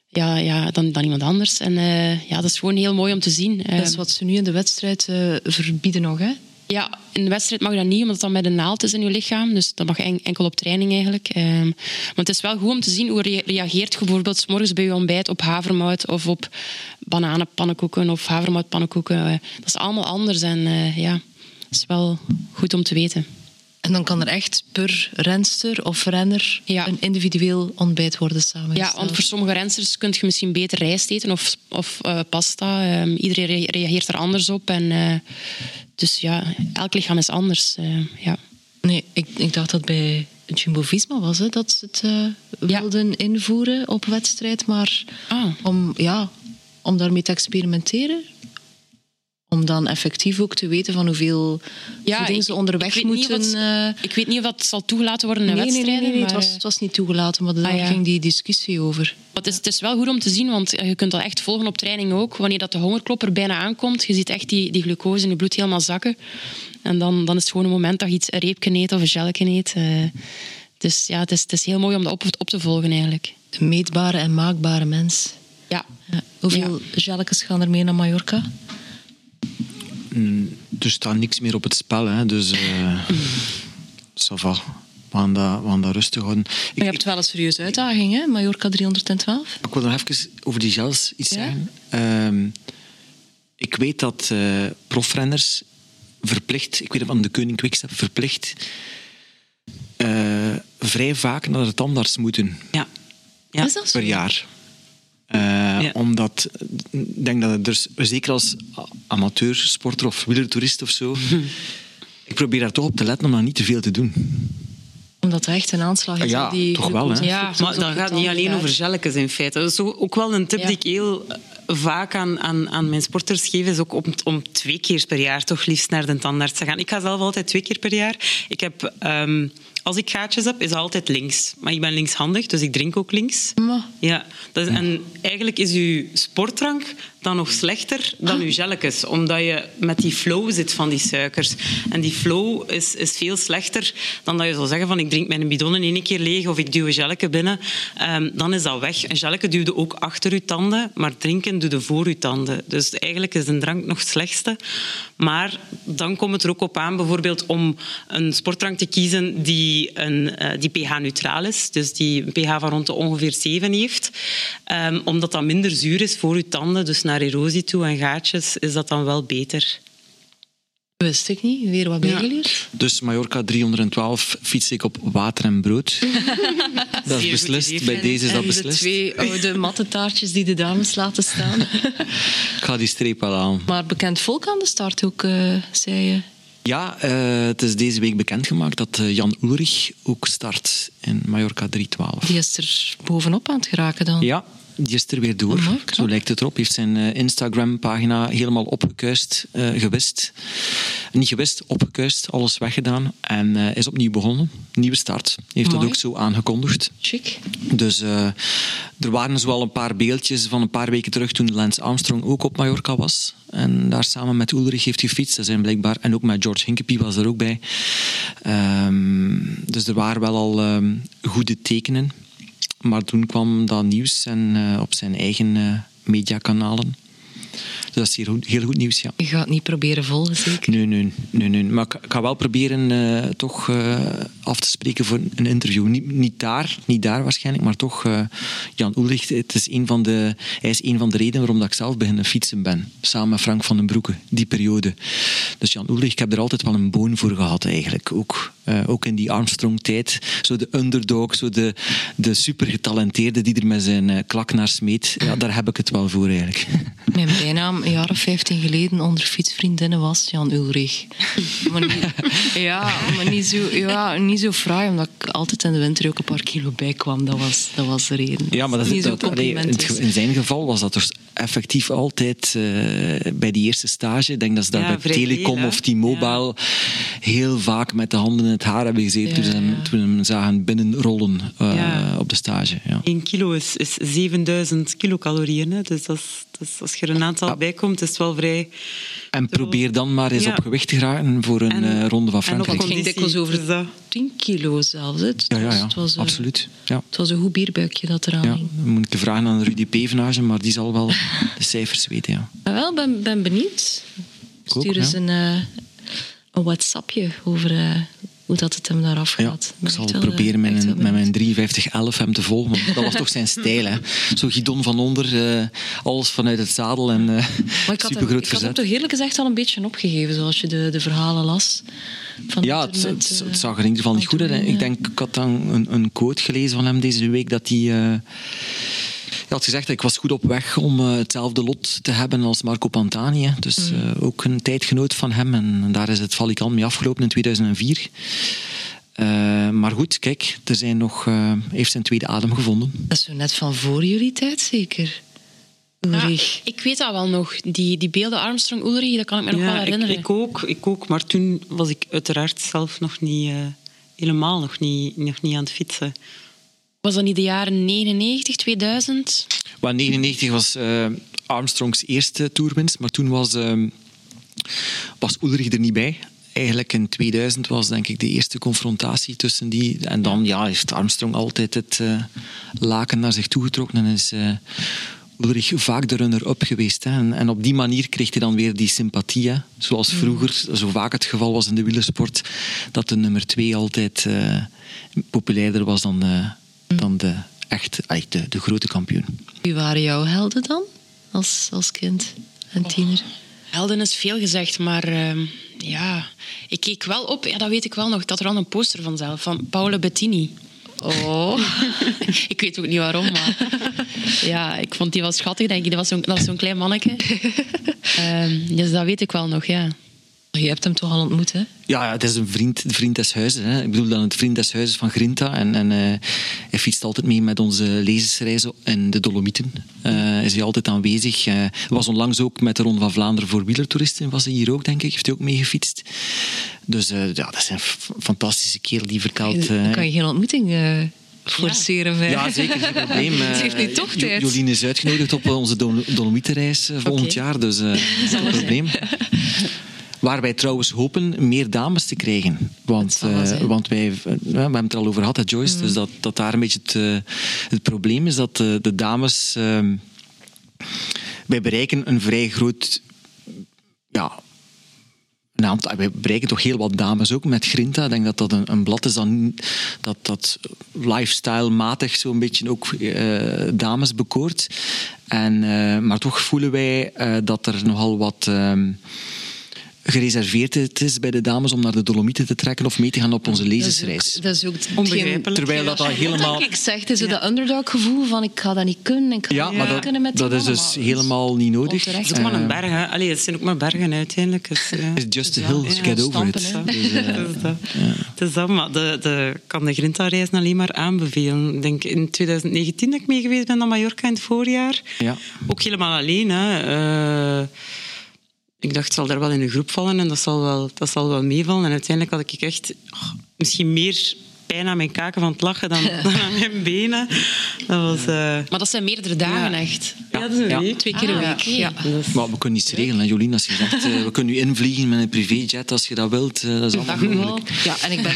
ja, ja, dan, dan iemand anders. En eh, ja, dat is gewoon heel mooi om te zien. Dat is Ehm, wat ze nu in de wedstrijd eh, verbieden nog, hè? Ja, in de wedstrijd mag dat niet, omdat dan met een naald is in je lichaam. Dus dat mag en- enkel op training eigenlijk. Ehm, maar het is wel goed om te zien hoe rea- reageert je bijvoorbeeld morgens bij je ontbijt op havermout of op bananenpannenkoeken of havermoutpannenkoeken. Eh, dat is allemaal anders en eh, ja, dat is wel goed om te weten. En dan kan er echt per renster of renner Ja. een individueel ontbijt worden samengesteld. Ja, want voor sommige rensters kun je misschien beter rijst eten of, of eh, pasta. Ehm, iedereen rea- reageert er anders op. En, eh, dus ja, elk lichaam is anders. eh, ja. Nee, ik, ik dacht dat bij Jumbo-Visma was, hè, dat ze het Ja. wilden invoeren op wedstrijd. Maar Ah. om, ja, om daarmee te experimenteren... Om dan effectief ook te weten van hoeveel voeding ze onderweg ik moeten... het- eh, ik weet niet of dat zal toegelaten worden in nee, nee, nee, wedstrijden. nee, nee, het, maar, was, het was niet toegelaten, maar daar Ah, ja. ging die discussie over. Maar het, is, het is wel goed om te zien, want je kunt dat echt volgen op training ook. Wanneer dat de hongerklopper bijna aankomt, je ziet echt die, die glucose in je bloed helemaal zakken. En dan, dan is het gewoon een moment dat je iets een reepje eet of een gelje eet. Eh, dus ja, het is, het is heel mooi om dat op, op te volgen eigenlijk. De meetbare en maakbare mens. Ja. Ja. Hoeveel gelletjes gaan er mee naar Mallorca? Er staat niks meer op het spel, hè, dus eh ça va. We gaan dat, we gaan dat rustig houden. Ik, Maar je hebt wel een serieuze uitdaging, hè? Mallorca 312. ik wil nog even over die gels iets Ja? zeggen. Ehm, ik weet dat eh, profrenners verplicht, ik weet het van de Koning Quickstep, verplicht eh, vrij vaak naar de tandarts moeten ja. Ja. Is dat zo? per jaar. Eh, Omdat, ik denk dat het dus, zeker als amateursporter of wielertoerist of zo, ik probeer daar toch op te letten om dat niet te veel te doen. Omdat er echt een aanslag is. Ja, die toch wel, hè? Ja, Maar dat gaat niet alleen over gelletjes in feite. Dat is ook wel een tip Ja. die ik heel eh, vaak aan, aan, aan mijn sporters geef, is ook om, om twee keer per jaar toch liefst naar de tandarts te gaan. Ik ga zelf altijd twee keer per jaar. Ik heb, ehm, als ik gaatjes heb, is altijd links. Maar ik ben linkshandig, dus ik drink ook links. Ja, dat is, en eigenlijk is uw sportdrank dan nog slechter dan uw gelletjes, omdat je met die flow zit van die suikers. En die flow is, is veel slechter dan dat je zou zeggen van ik drink mijn bidon in één keer leeg of ik duw een binnen. Ehm, dan is dat weg. Een gelletje duwde ook achter uw tanden, maar drinken je voor uw tanden. Dus eigenlijk is een drank nog het slechtste. Maar dan komt het er ook op aan bijvoorbeeld om een sportdrank te kiezen die, een, eh, die pH-neutraal is. Dus die een pH van rond de ongeveer 7 heeft. Ehm, omdat dat minder zuur is voor uw tanden. Dus naar erosie toe en gaatjes is dat dan wel beter. Wist ik niet. Weer wat bijgeleerd. Dus Mallorca 312 fiets ik op water en brood. dat is Zeer beslist. Bij deze is dat en de beslist. twee oude mattetaartjes die de dames laten staan. Ik ga die streep wel aan. maar bekend volk aan de start ook, eh, zei je. Ja, eh, het is deze week bekendgemaakt dat eh, Jan Ulrich ook start in Mallorca 312. Die is er bovenop aan het geraken dan. Ja, die is er weer door. Zo lijkt het erop. Heeft zijn eh, Instagram-pagina helemaal opgekuist, eh, gewist. Niet gewist, opgekuist, alles weggedaan. En eh, is opnieuw begonnen. Nieuwe start. Heeft dat ook zo aangekondigd. Chic. Dus er waren zo al een paar beeldjes van een paar weken terug toen Lance Armstrong ook op Mallorca was. En daar samen met Ulrich heeft gefietst. Dat zijn blijkbaar, en ook met George Hinkepie was er ook bij. Ehm, dus er waren wel al ehm, goede tekenen. Maar toen kwam dat nieuws en, eh, op zijn eigen eh, mediakanalen. Dat is heel goed, heel goed nieuws, ja. Je gaat niet proberen volgen, zeker. Nee, nee, nee, nee. Maar ik, ga wel proberen eh, toch eh, af te spreken voor een interview. Niet, niet, daar, niet daar waarschijnlijk, maar toch eh, Jan Ulrich. Het is een van de, hij is een van de redenen waarom dat ik zelf beginnen fietsen ben. Samen met Frank van den Broeke, die periode. Dus Jan Ulrich, ik heb er altijd wel een boon voor gehad eigenlijk. Ook, ook in die Armstrong-tijd. Zo de underdog, zo de, de supergetalenteerde die er met zijn klak naar smeet. Ja, daar heb ik het wel voor eigenlijk. Mijn bijnaam een jaar of 15 geleden onder fietsvriendinnen was, Jan Ulrich. Maar niet, ja, maar niet zo, ja, niet zo fraai, omdat ik altijd in de winter ook een paar kilo bij kwam. Dat was, dat was de reden. Ja, maar dat, niet is, zo dat, allee, in, zijn geval was dat dus effectief altijd eh, bij die eerste stage. Ik denk dat ze daar Ja, bij Telecom of T-Mobile heel vaak met de handen in het haar hebben gezeten toen, ze hem, ja. toen we hem zagen binnenrollen eh, Ja. op de stage. Ja. 1 kilo is, is 7000 kilocalorieën. Hè. Dus, dat is- dus als je er een aantal bij komt, is het wel vrij... En probeer dan maar eens Ja. op gewicht te geraken voor een En- eh, ronde van Frankrijk. Het ging dikwijls over dus dat- 10 kilo zelfs. hè. Het Ja, ja, was- ja, het was, eh, absoluut. Ja. Het was een goed bierbuikje dat eraan Ja, hing. dan moet ik vragen aan Rudy Pevenage, maar die zal wel de cijfers weten. Ja. Maar wel, ben, ben benieuwd. Stuur eens ja. een, eh, een WhatsAppje over eh, hoe dat het hem daar Ja, afgaat. ik zal proberen met, een, met mijn 5311 hem te volgen. Want dat was toch zijn stijl. Hè? Zo Gidon van onder, eh, alles vanuit het zadel en eh Maar ik had, hem, ik had hem toch eerlijk gezegd al een beetje opgegeven, zoals je de, de verhalen las. Van Ja, het, internet, het, eh, het zag er in ieder geval niet goed uit. Ik denk, ik had dan een, een quote gelezen van hem deze week dat hij... eh, hij had gezegd dat ik was goed op weg om eh, hetzelfde lot te hebben als Marco Pantani. hè. Dus Mm. eh, ook een tijdgenoot van hem. En daar is het valikant mee afgelopen in 2004. Eh, maar goed, kijk, er zijn nog, eh, heeft zijn tweede adem gevonden. Dat is zo net van voor jullie tijd, zeker? Ja, Ulrich. ik weet dat wel nog. Die, die beelden Armstrong-Ulrich, dat kan ik me nog wel Ja, ik, herinneren. ik, ook, ik ook, maar toen was ik uiteraard zelf nog niet... eh, helemaal nog niet, nog niet aan het fietsen. Was dat niet de jaren 99, 2000? Maar 99 was eh, Armstrongs eerste toerwinst, maar toen was, eh, was Ulrich er niet bij. Eigenlijk in 2000 was denk ik de eerste confrontatie tussen die. En dan ja, heeft Armstrong altijd het eh, laken naar zich toegetrokken en is eh, Ulrich vaak de runner-up geweest. Hè. En, en op die manier kreeg hij dan weer die sympathie. hè. Zoals vroeger zo vaak het geval was in de wielersport, dat de nummer twee altijd populairder was dan, dan de, echt, echt de, de grote kampioen. Wie waren jouw helden dan, als, als kind en tiener? Helden is veel gezegd, maar ehm, ja, ik keek wel op, ja, dat weet ik wel nog, dat er al een poster van zelf, van Paolo Bettini. Oh, ik weet ook niet waarom, maar ja, ik vond die wel schattig, denk ik. Dat was zo'n, dat was zo'n klein manneke. Ehm, dus dat weet ik wel nog, ja. Je hebt hem toch al ontmoet, hè? Ja, ja, het is een vriend, de vriend des huizes. Hè. Ik bedoel dan het vriend des huizes van Grinta. En, en eh, hij fietst altijd mee met onze lezersreizen in de Dolomieten. Eh, is hij altijd aanwezig. Hij was onlangs ook met de Ronde van Vlaanderen voor wielertoeristen. Was hij hier ook, denk ik. Heeft hij ook mee gefietst. Dus ja, dat is een fantastische kerel die vertelt... Dan kan je geen ontmoeting forceren. bij- ja, zeker, geen probleem. Ze heeft nu toch tijd. Jolien is uitgenodigd op onze Dol- Dolomietenreis volgend jaar, dus geen probleem. Waar wij trouwens hopen meer dames te krijgen. Want, eh, want wij, eh, we hebben het er al over gehad, hè, Joyce. Dus dat, dat daar een beetje het, eh, het probleem is dat de dames. ehm, wij bereiken een vrij groot. Ja, wij bereiken toch heel wat dames ook met Grinta. Ik denk dat dat een, een blad is dan, dat, dat lifestyle-matig zo'n beetje ook dames bekoort. En, maar toch voelen wij dat er nogal wat ehm, gereserveerd het is bij de dames om naar de Dolomieten te trekken of mee te gaan op onze Dat is ook- lezensreis. Dat is ook Onbegrijpelijk. Terwijl dat al helemaal... Denk ik zeg, het is het underdog gevoel van ik ga dat niet kunnen. Ik ga Ja, dat maar niet dat, kunnen met die dat is dus helemaal niet nodig. Het is ook maar een berg. Hè. Allee, het zijn ook maar bergen uiteindelijk. Dus, ja. It's just a Ja, hill, ja, get over stampen, Dus, eh, Het is dat. Het is dat, maar de, kan de Grinta-reis alleen maar aanbevelen. Ik denk in 2019 dat ik mee geweest ben naar Mallorca in het voorjaar. Ja. Ook helemaal alleen. Hè. Eh, ik dacht, het zal daar wel in een groep vallen en dat zal wel, dat zal wel meevallen. En uiteindelijk had ik echt oh, misschien meer pijn aan mijn kaken van het lachen dan, dan aan mijn benen. Dat was... eh, Maar dat zijn meerdere dagen Ja. echt. ja, dat is een Ja. week. Twee keer een Ah, week. oké. Ja. Is- Maar we kunnen iets regelen, hè, Jolien. Als je zegt, eh, we kunnen u invliegen met een privéjet als je dat wilt. eh, dat is allemaal Dat mogelijk. wel. Ja, en ik ben,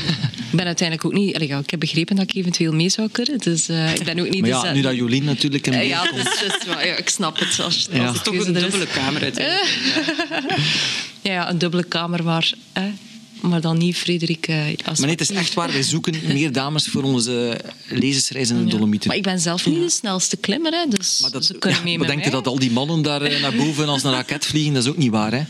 ben uiteindelijk ook niet... allee, ik heb begrepen dat ik eventueel mee zou kunnen. Dus eh, ik ben ook niet Maar de ja, zet- nu dat Jolien natuurlijk ja, komt. wel- ja, ik snap het. Als, als Het toch een is. dubbele kamer uiteindelijk. Ja, ja, een dubbele kamer, maar, hè, maar dan niet Frederik. eh, als Maar nee, het is echt waar. Wij zoeken meer dames voor onze lezersreis in de Dolomieten. Maar ik ben zelf niet de snelste klimmer, hè, dus Maar dat, ze kunnen ja, mee maar denk je dat al die mannen daar eh, naar boven als een raket vliegen? Dat is ook niet waar, hè?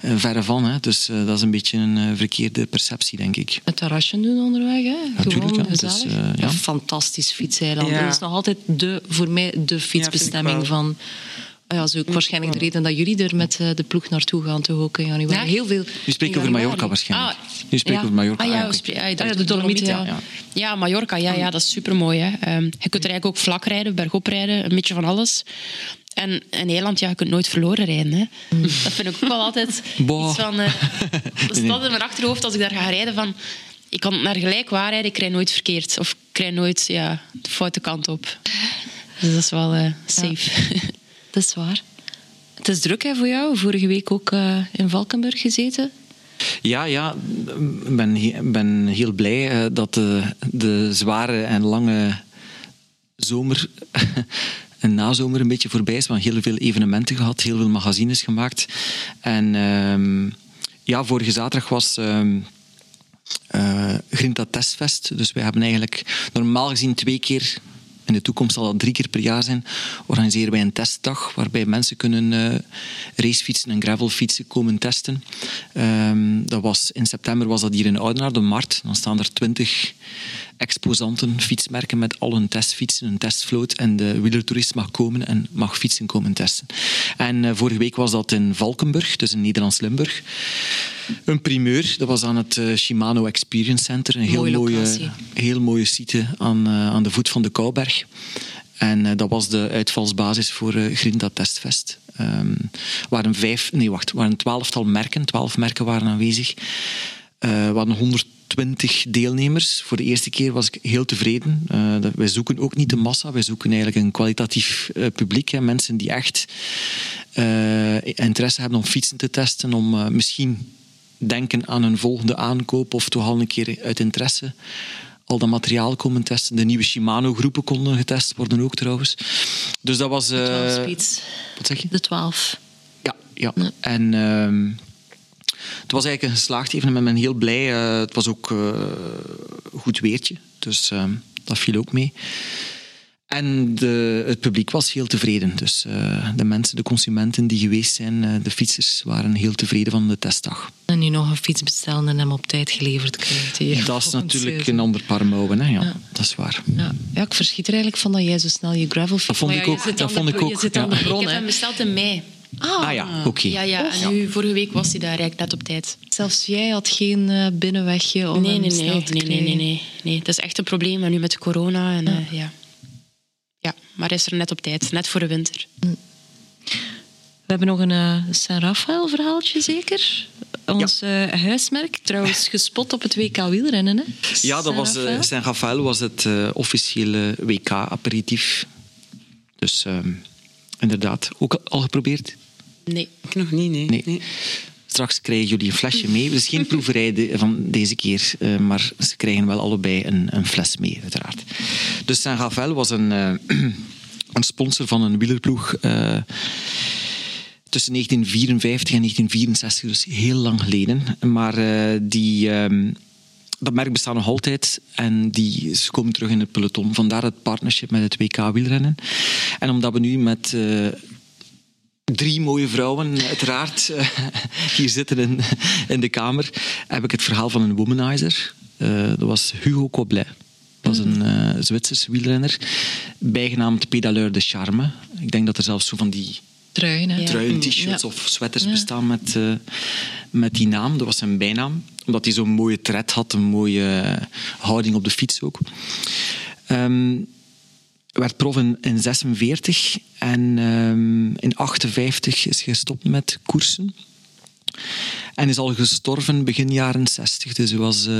Eh, verre van, hè? Dus dat is een beetje een verkeerde perceptie, denk ik. Het terrasje doen onderweg, hè. tuurlijk, Gewoon ja. Is. Een fantastisch fietseiland. Ja. Dat is nog altijd de, voor mij de fietsbestemming van, Ja, dat is ook waarschijnlijk de reden dat jullie er met eh, de ploeg naartoe gaan, toch ook in januari. Ja. Heel veel... Nu spreek ik in over. Mallorca waarschijnlijk. Ah, nu spreek ik ja. over Mallorca. Ah ja, Ah, ah, je Ah, ja, de Dolomieten, ja. ja. Mallorca, ja, ja, dat is supermooi. Hè. Ehm, je kunt er eigenlijk ook vlak rijden, bergop rijden, een beetje van alles. En in Nederland, ja, je kunt nooit verloren rijden. Hè. Dat vind ik ook wel altijd Boah. iets van... eh dat in mijn achterhoofd als ik daar ga rijden van... Ik kan naar gelijk waar rijden, ik rij nooit verkeerd. Of ik rij nooit ja, de foute kant op. Dus dat is wel eh, safe. Dat is waar. Het is druk hè, voor jou. Vorige week ook eh, in Valkenburg gezeten. Ja, ja, ik ben, ben heel blij eh, dat de, de zware en lange zomer en nazomer een beetje voorbij is. We hebben heel veel evenementen gehad, heel veel magazines gemaakt. En ehm, ja, vorige zaterdag was eh, Grinta Testfest. Dus wij hebben eigenlijk normaal gezien twee keer... In de toekomst zal dat drie keer per jaar zijn. Organiseren wij een testdag waarbij mensen kunnen eh, racefietsen en gravelfietsen komen testen. Ehm, dat was, in september was dat hier in Oudenaarde, de Markt. Dan staan er twintig exposanten, fietsmerken met al hun testfietsen, een testvloot. En de wielertoerist mag komen en mag fietsen komen testen. En eh, vorige week was dat in Valkenburg, dus in Nederlands-Limburg. Een primeur, dat was aan het eh, Shimano Experience Center. Een heel Mooie heel mooie site aan, eh, aan de voet van de Kouberg. En dat was de uitvalsbasis voor eh Grinda Testfest. Ehm, waren vijf, nee wacht, waren twaalftal merken, twaalf merken waren aanwezig. Eh we hadden 120 deelnemers. Voor de eerste keer was ik heel tevreden. Eh, wij zoeken ook niet de massa, wij zoeken eigenlijk een kwalitatief eh, publiek. Hè. Mensen die echt interesse hebben om fietsen te testen, om misschien denken aan een volgende aankoop of toch al een keer uit interesse al dat materiaal komen testen. De nieuwe Shimano-groepen konden getest worden ook trouwens. Dus dat was... eh, 12 speeds. wat zeg je? De 12. Ja, ja. En ehm, het was eigenlijk een geslaagd evenement. Ik ben heel blij. Eh, het was ook eh, goed weertje. Dus ehm, dat viel ook mee. En de, het publiek was heel tevreden. Dus eh, de mensen, de consumenten die geweest zijn, eh, de fietsers, waren heel tevreden van de testdag. En nu nog een fiets bestellen en hem op tijd geleverd krijgt. hier. Dat is natuurlijk een ander paar mouwen. Hè? Ja, Ja. Dat is waar. Ja. ja, ik verschiet er eigenlijk van dat jij zo snel je gravel fiets... Dat vond Maar ik ja, ook. Je zit Dat aan vond ik ook, Je zit ja. aan de ik bron, heb hem besteld in mei. Ah, Ah ja, oké. Ja, ja, en nu, vorige week was hij daar eigenlijk net op tijd. Zelfs jij had geen eh, binnenwegje om Nee, hem nee, snel nee, te nee, nee, krijgen. nee, nee, nee. Dat is echt een probleem en nu met corona. En, ja. ja. ja, maar hij is er net op tijd, net voor de winter. We hebben nog een eh San Rafael verhaaltje zeker. Ons eh, huismerk, trouwens gespot op het WK wielrennen. Hè? Ja, dat was, eh, Rafael. Saint Rafael was het eh, officiële WK-aperitief. Dus ehm, inderdaad, ook al geprobeerd? Nee. Ik nog niet, nee. Nee. nee. Straks krijgen jullie een flesje mee. Het is geen proeverij de- van deze keer, eh, maar ze krijgen wel allebei een, een fles mee, uiteraard. Dus Saint Rafael was een, eh, een sponsor van een wielerploeg eh, tussen 1954 en 1964, dus heel lang geleden. Maar eh, die... ehm, dat merk bestaat nog altijd en die, ze komen terug in het peloton. Vandaar het partnership met het WK wielrennen. En omdat we nu met eh, drie mooie vrouwen, uiteraard, eh, hier zitten in, in de kamer, heb ik het verhaal van een womanizer. Eh, dat was Hugo Coblet. Dat was een eh Zwitsers wielrenner, bijgenaamd Pedaleur de Charme. Ik denk dat er zelfs zo van die Truien, truien, t-shirts Ja. of sweaters Ja. bestaan met, eh, met die naam. Dat was zijn bijnaam. Omdat hij zo'n mooie tred had, een mooie houding op de fiets ook. Ehm, werd prof in, in 46 en ehm, in 58 is gestopt met koersen. En is al gestorven begin jaren 60, dus hij was eh,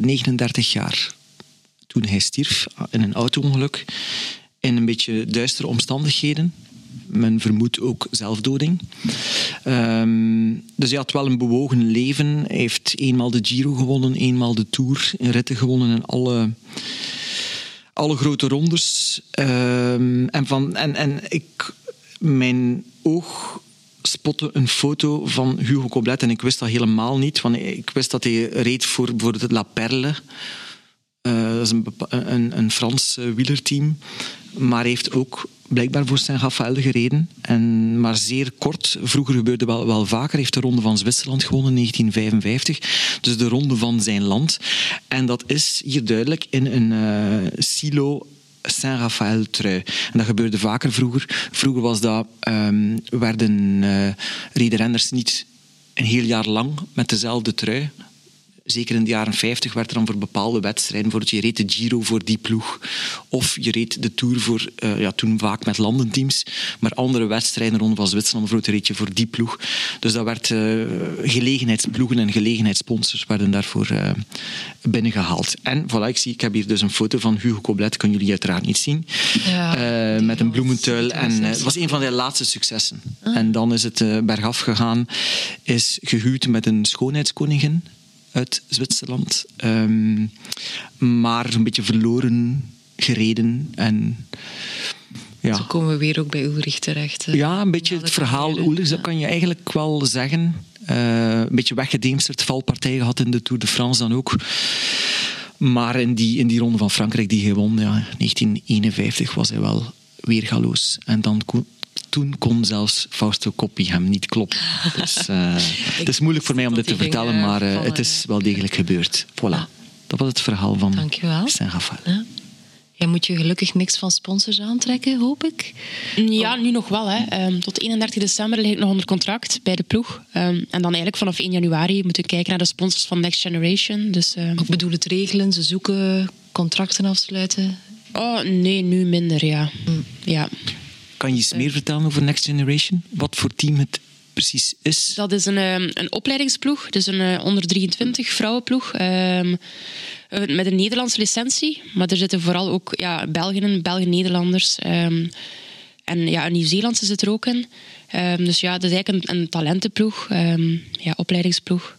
39 jaar toen hij stierf in een auto-ongeluk. In een beetje duistere omstandigheden. Men vermoedt ook zelfdoding. Ehm, dus hij had wel een bewogen leven. Hij heeft eenmaal de Giro gewonnen, eenmaal de Tour in ritten gewonnen en alle, alle grote rondes. Ehm, en, van, en, en ik, mijn oog spotte een foto van Hugo Coblet en ik wist dat helemaal niet. Want ik wist dat hij reed voor bijvoorbeeld La Perle. Eh, dat is een, een, een Frans eh, wielerteam. Maar heeft ook blijkbaar voor Saint Rafael gereden. En, maar zeer kort. Vroeger gebeurde wel, wel vaker. Heeft de Ronde van Zwitserland gewonnen in 1955. Dus de Ronde van zijn land. En dat is hier duidelijk in een eh, silo Saint-Raphaël-trui. En dat gebeurde vaker vroeger. Vroeger was dat, ehm, werden uh, niet een heel jaar lang met dezelfde trui zeker in de jaren 50 werd er dan voor bepaalde wedstrijden, voor je reed de Giro voor die ploeg, of je reed de Tour voor, uh, ja, toen vaak met landenteams, maar andere wedstrijden rond van Zwitserland voor reed je voor die ploeg. Dus dat werd uh, gelegenheidsploegen en gelegenheidssponsors werden daarvoor uh, binnengehaald. En voilà, ik, zie, ik heb hier dus een foto van Hugo Coblet, kunnen jullie uiteraard niet zien, ja, met een bloementuil. En het was een van de laatste successen. Ah. En dan is het bergaf gegaan, is gehuwd met een schoonheidskoningin uit Zwitserland. Um, maar een beetje verloren gereden. En, ja. Zo komen we weer ook bij Ulrich terecht. Ja, een beetje het verhaal Ulrich, dat kan je eigenlijk wel zeggen. Uh, een beetje weggedemsterd, valpartij gehad in de Tour de France dan ook. Maar in die, in die ronde van Frankrijk die hij won, ja, 1951, was hij wel weergaloos. En dan toen kon zelfs Fausto Coppi hem niet kloppen. Dus, uh, het is moeilijk voor mij om dit te vertellen, maar uh, het is wel degelijk gebeurd. Voilà. Dat was het verhaal van Saint-Raphaël. Ja. Jij moet je gelukkig niks van sponsors aantrekken, hoop ik? Ja, nu nog wel. Hè. Um, tot 31 december lig ik nog onder contract bij de ploeg. Um, en dan eigenlijk vanaf 1 januari moeten we kijken naar de sponsors van Next Generation. Dus, um... Ik bedoel het regelen, ze zoeken, contracten afsluiten? Oh, nee, nu minder, ja. Mm. ja. Kan je iets meer vertellen over Next Generation? Wat voor team het precies is? Dat is een, ehm, een opleidingsploeg, dus een uh, onder 23 vrouwenploeg. Um, met een Nederlandse licentie, maar er zitten vooral ook ja, Belgen Belgen-Nederlanders. Um, en ja, Nieuw-Zeelandse zit er ook in. dus ja, dat is eigenlijk een, talentenploeg, ja, opleidingsploeg.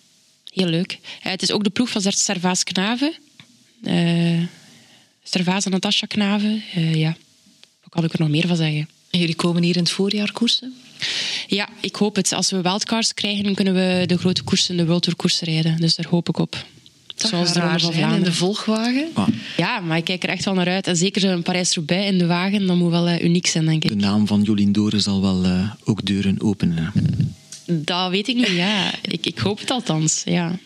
Heel leuk. Uh, het is ook de ploeg van Servaas Knaven. Uh, Servaas en Natasja Knaven. ja, wat kan ik er nog meer van zeggen? En jullie komen hier in het voorjaar koersen? Ja, ik hoop het. Als we wildcards krijgen, kunnen we de grote koersen, de World Tour koersen rijden. Dus daar hoop ik op. Dat Zoals de Ronde van Vlaanderen. in de volgwagen. Ja, maar ik kijk er echt wel naar uit. En zeker een Parijs-Roubaix in de wagen, dat moet wel uh, uniek zijn, denk ik. De naam van Jolien Doren zal wel uh, ook deuren openen. Dat weet ik niet, ja. ik, ik hoop het althans, ja.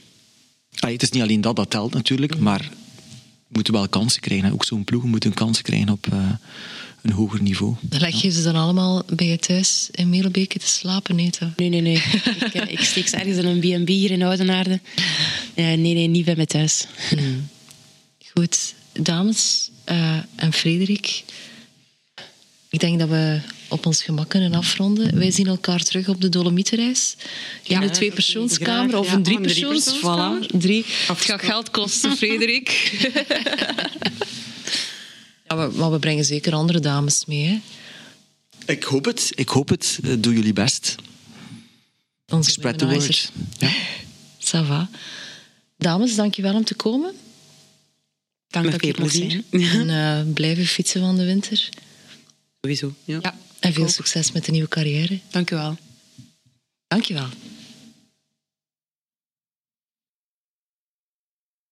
Ah, het is niet alleen dat, dat telt natuurlijk, maar we moeten wel kansen krijgen. Ook zo'n ploeg moet een kans krijgen op... Uh, een hoger niveau. Leg je ze dan allemaal bij je thuis in Merelbeke te slapen eten? Nee, nee, nee. ik, eh, ik steek ze ergens in een B&B hier in Oudenaarde. Uh, nee, nee, niet bij mij thuis. Hmm. Goed. Dames uh, en Frederik, ik denk dat we op ons gemak kunnen afronden. Wij zien elkaar terug op de Dolomietenreis. In ja, een tweepersoonskamer of een driepersoonskamer. Drie. drie. Het gaat geld kosten, Frederik. Ja, maar we brengen zeker andere dames mee. Hè? Ik hoop het. Ik hoop het. Eh, doe jullie best. Onze Spread the word. Ja. Ça va. Dames, dankjewel om te komen. Dank dat ik En uh, blijven fietsen van de winter. Sowieso, ja. ja en veel succes met de nieuwe carrière. Dank u wel. Dank je wel.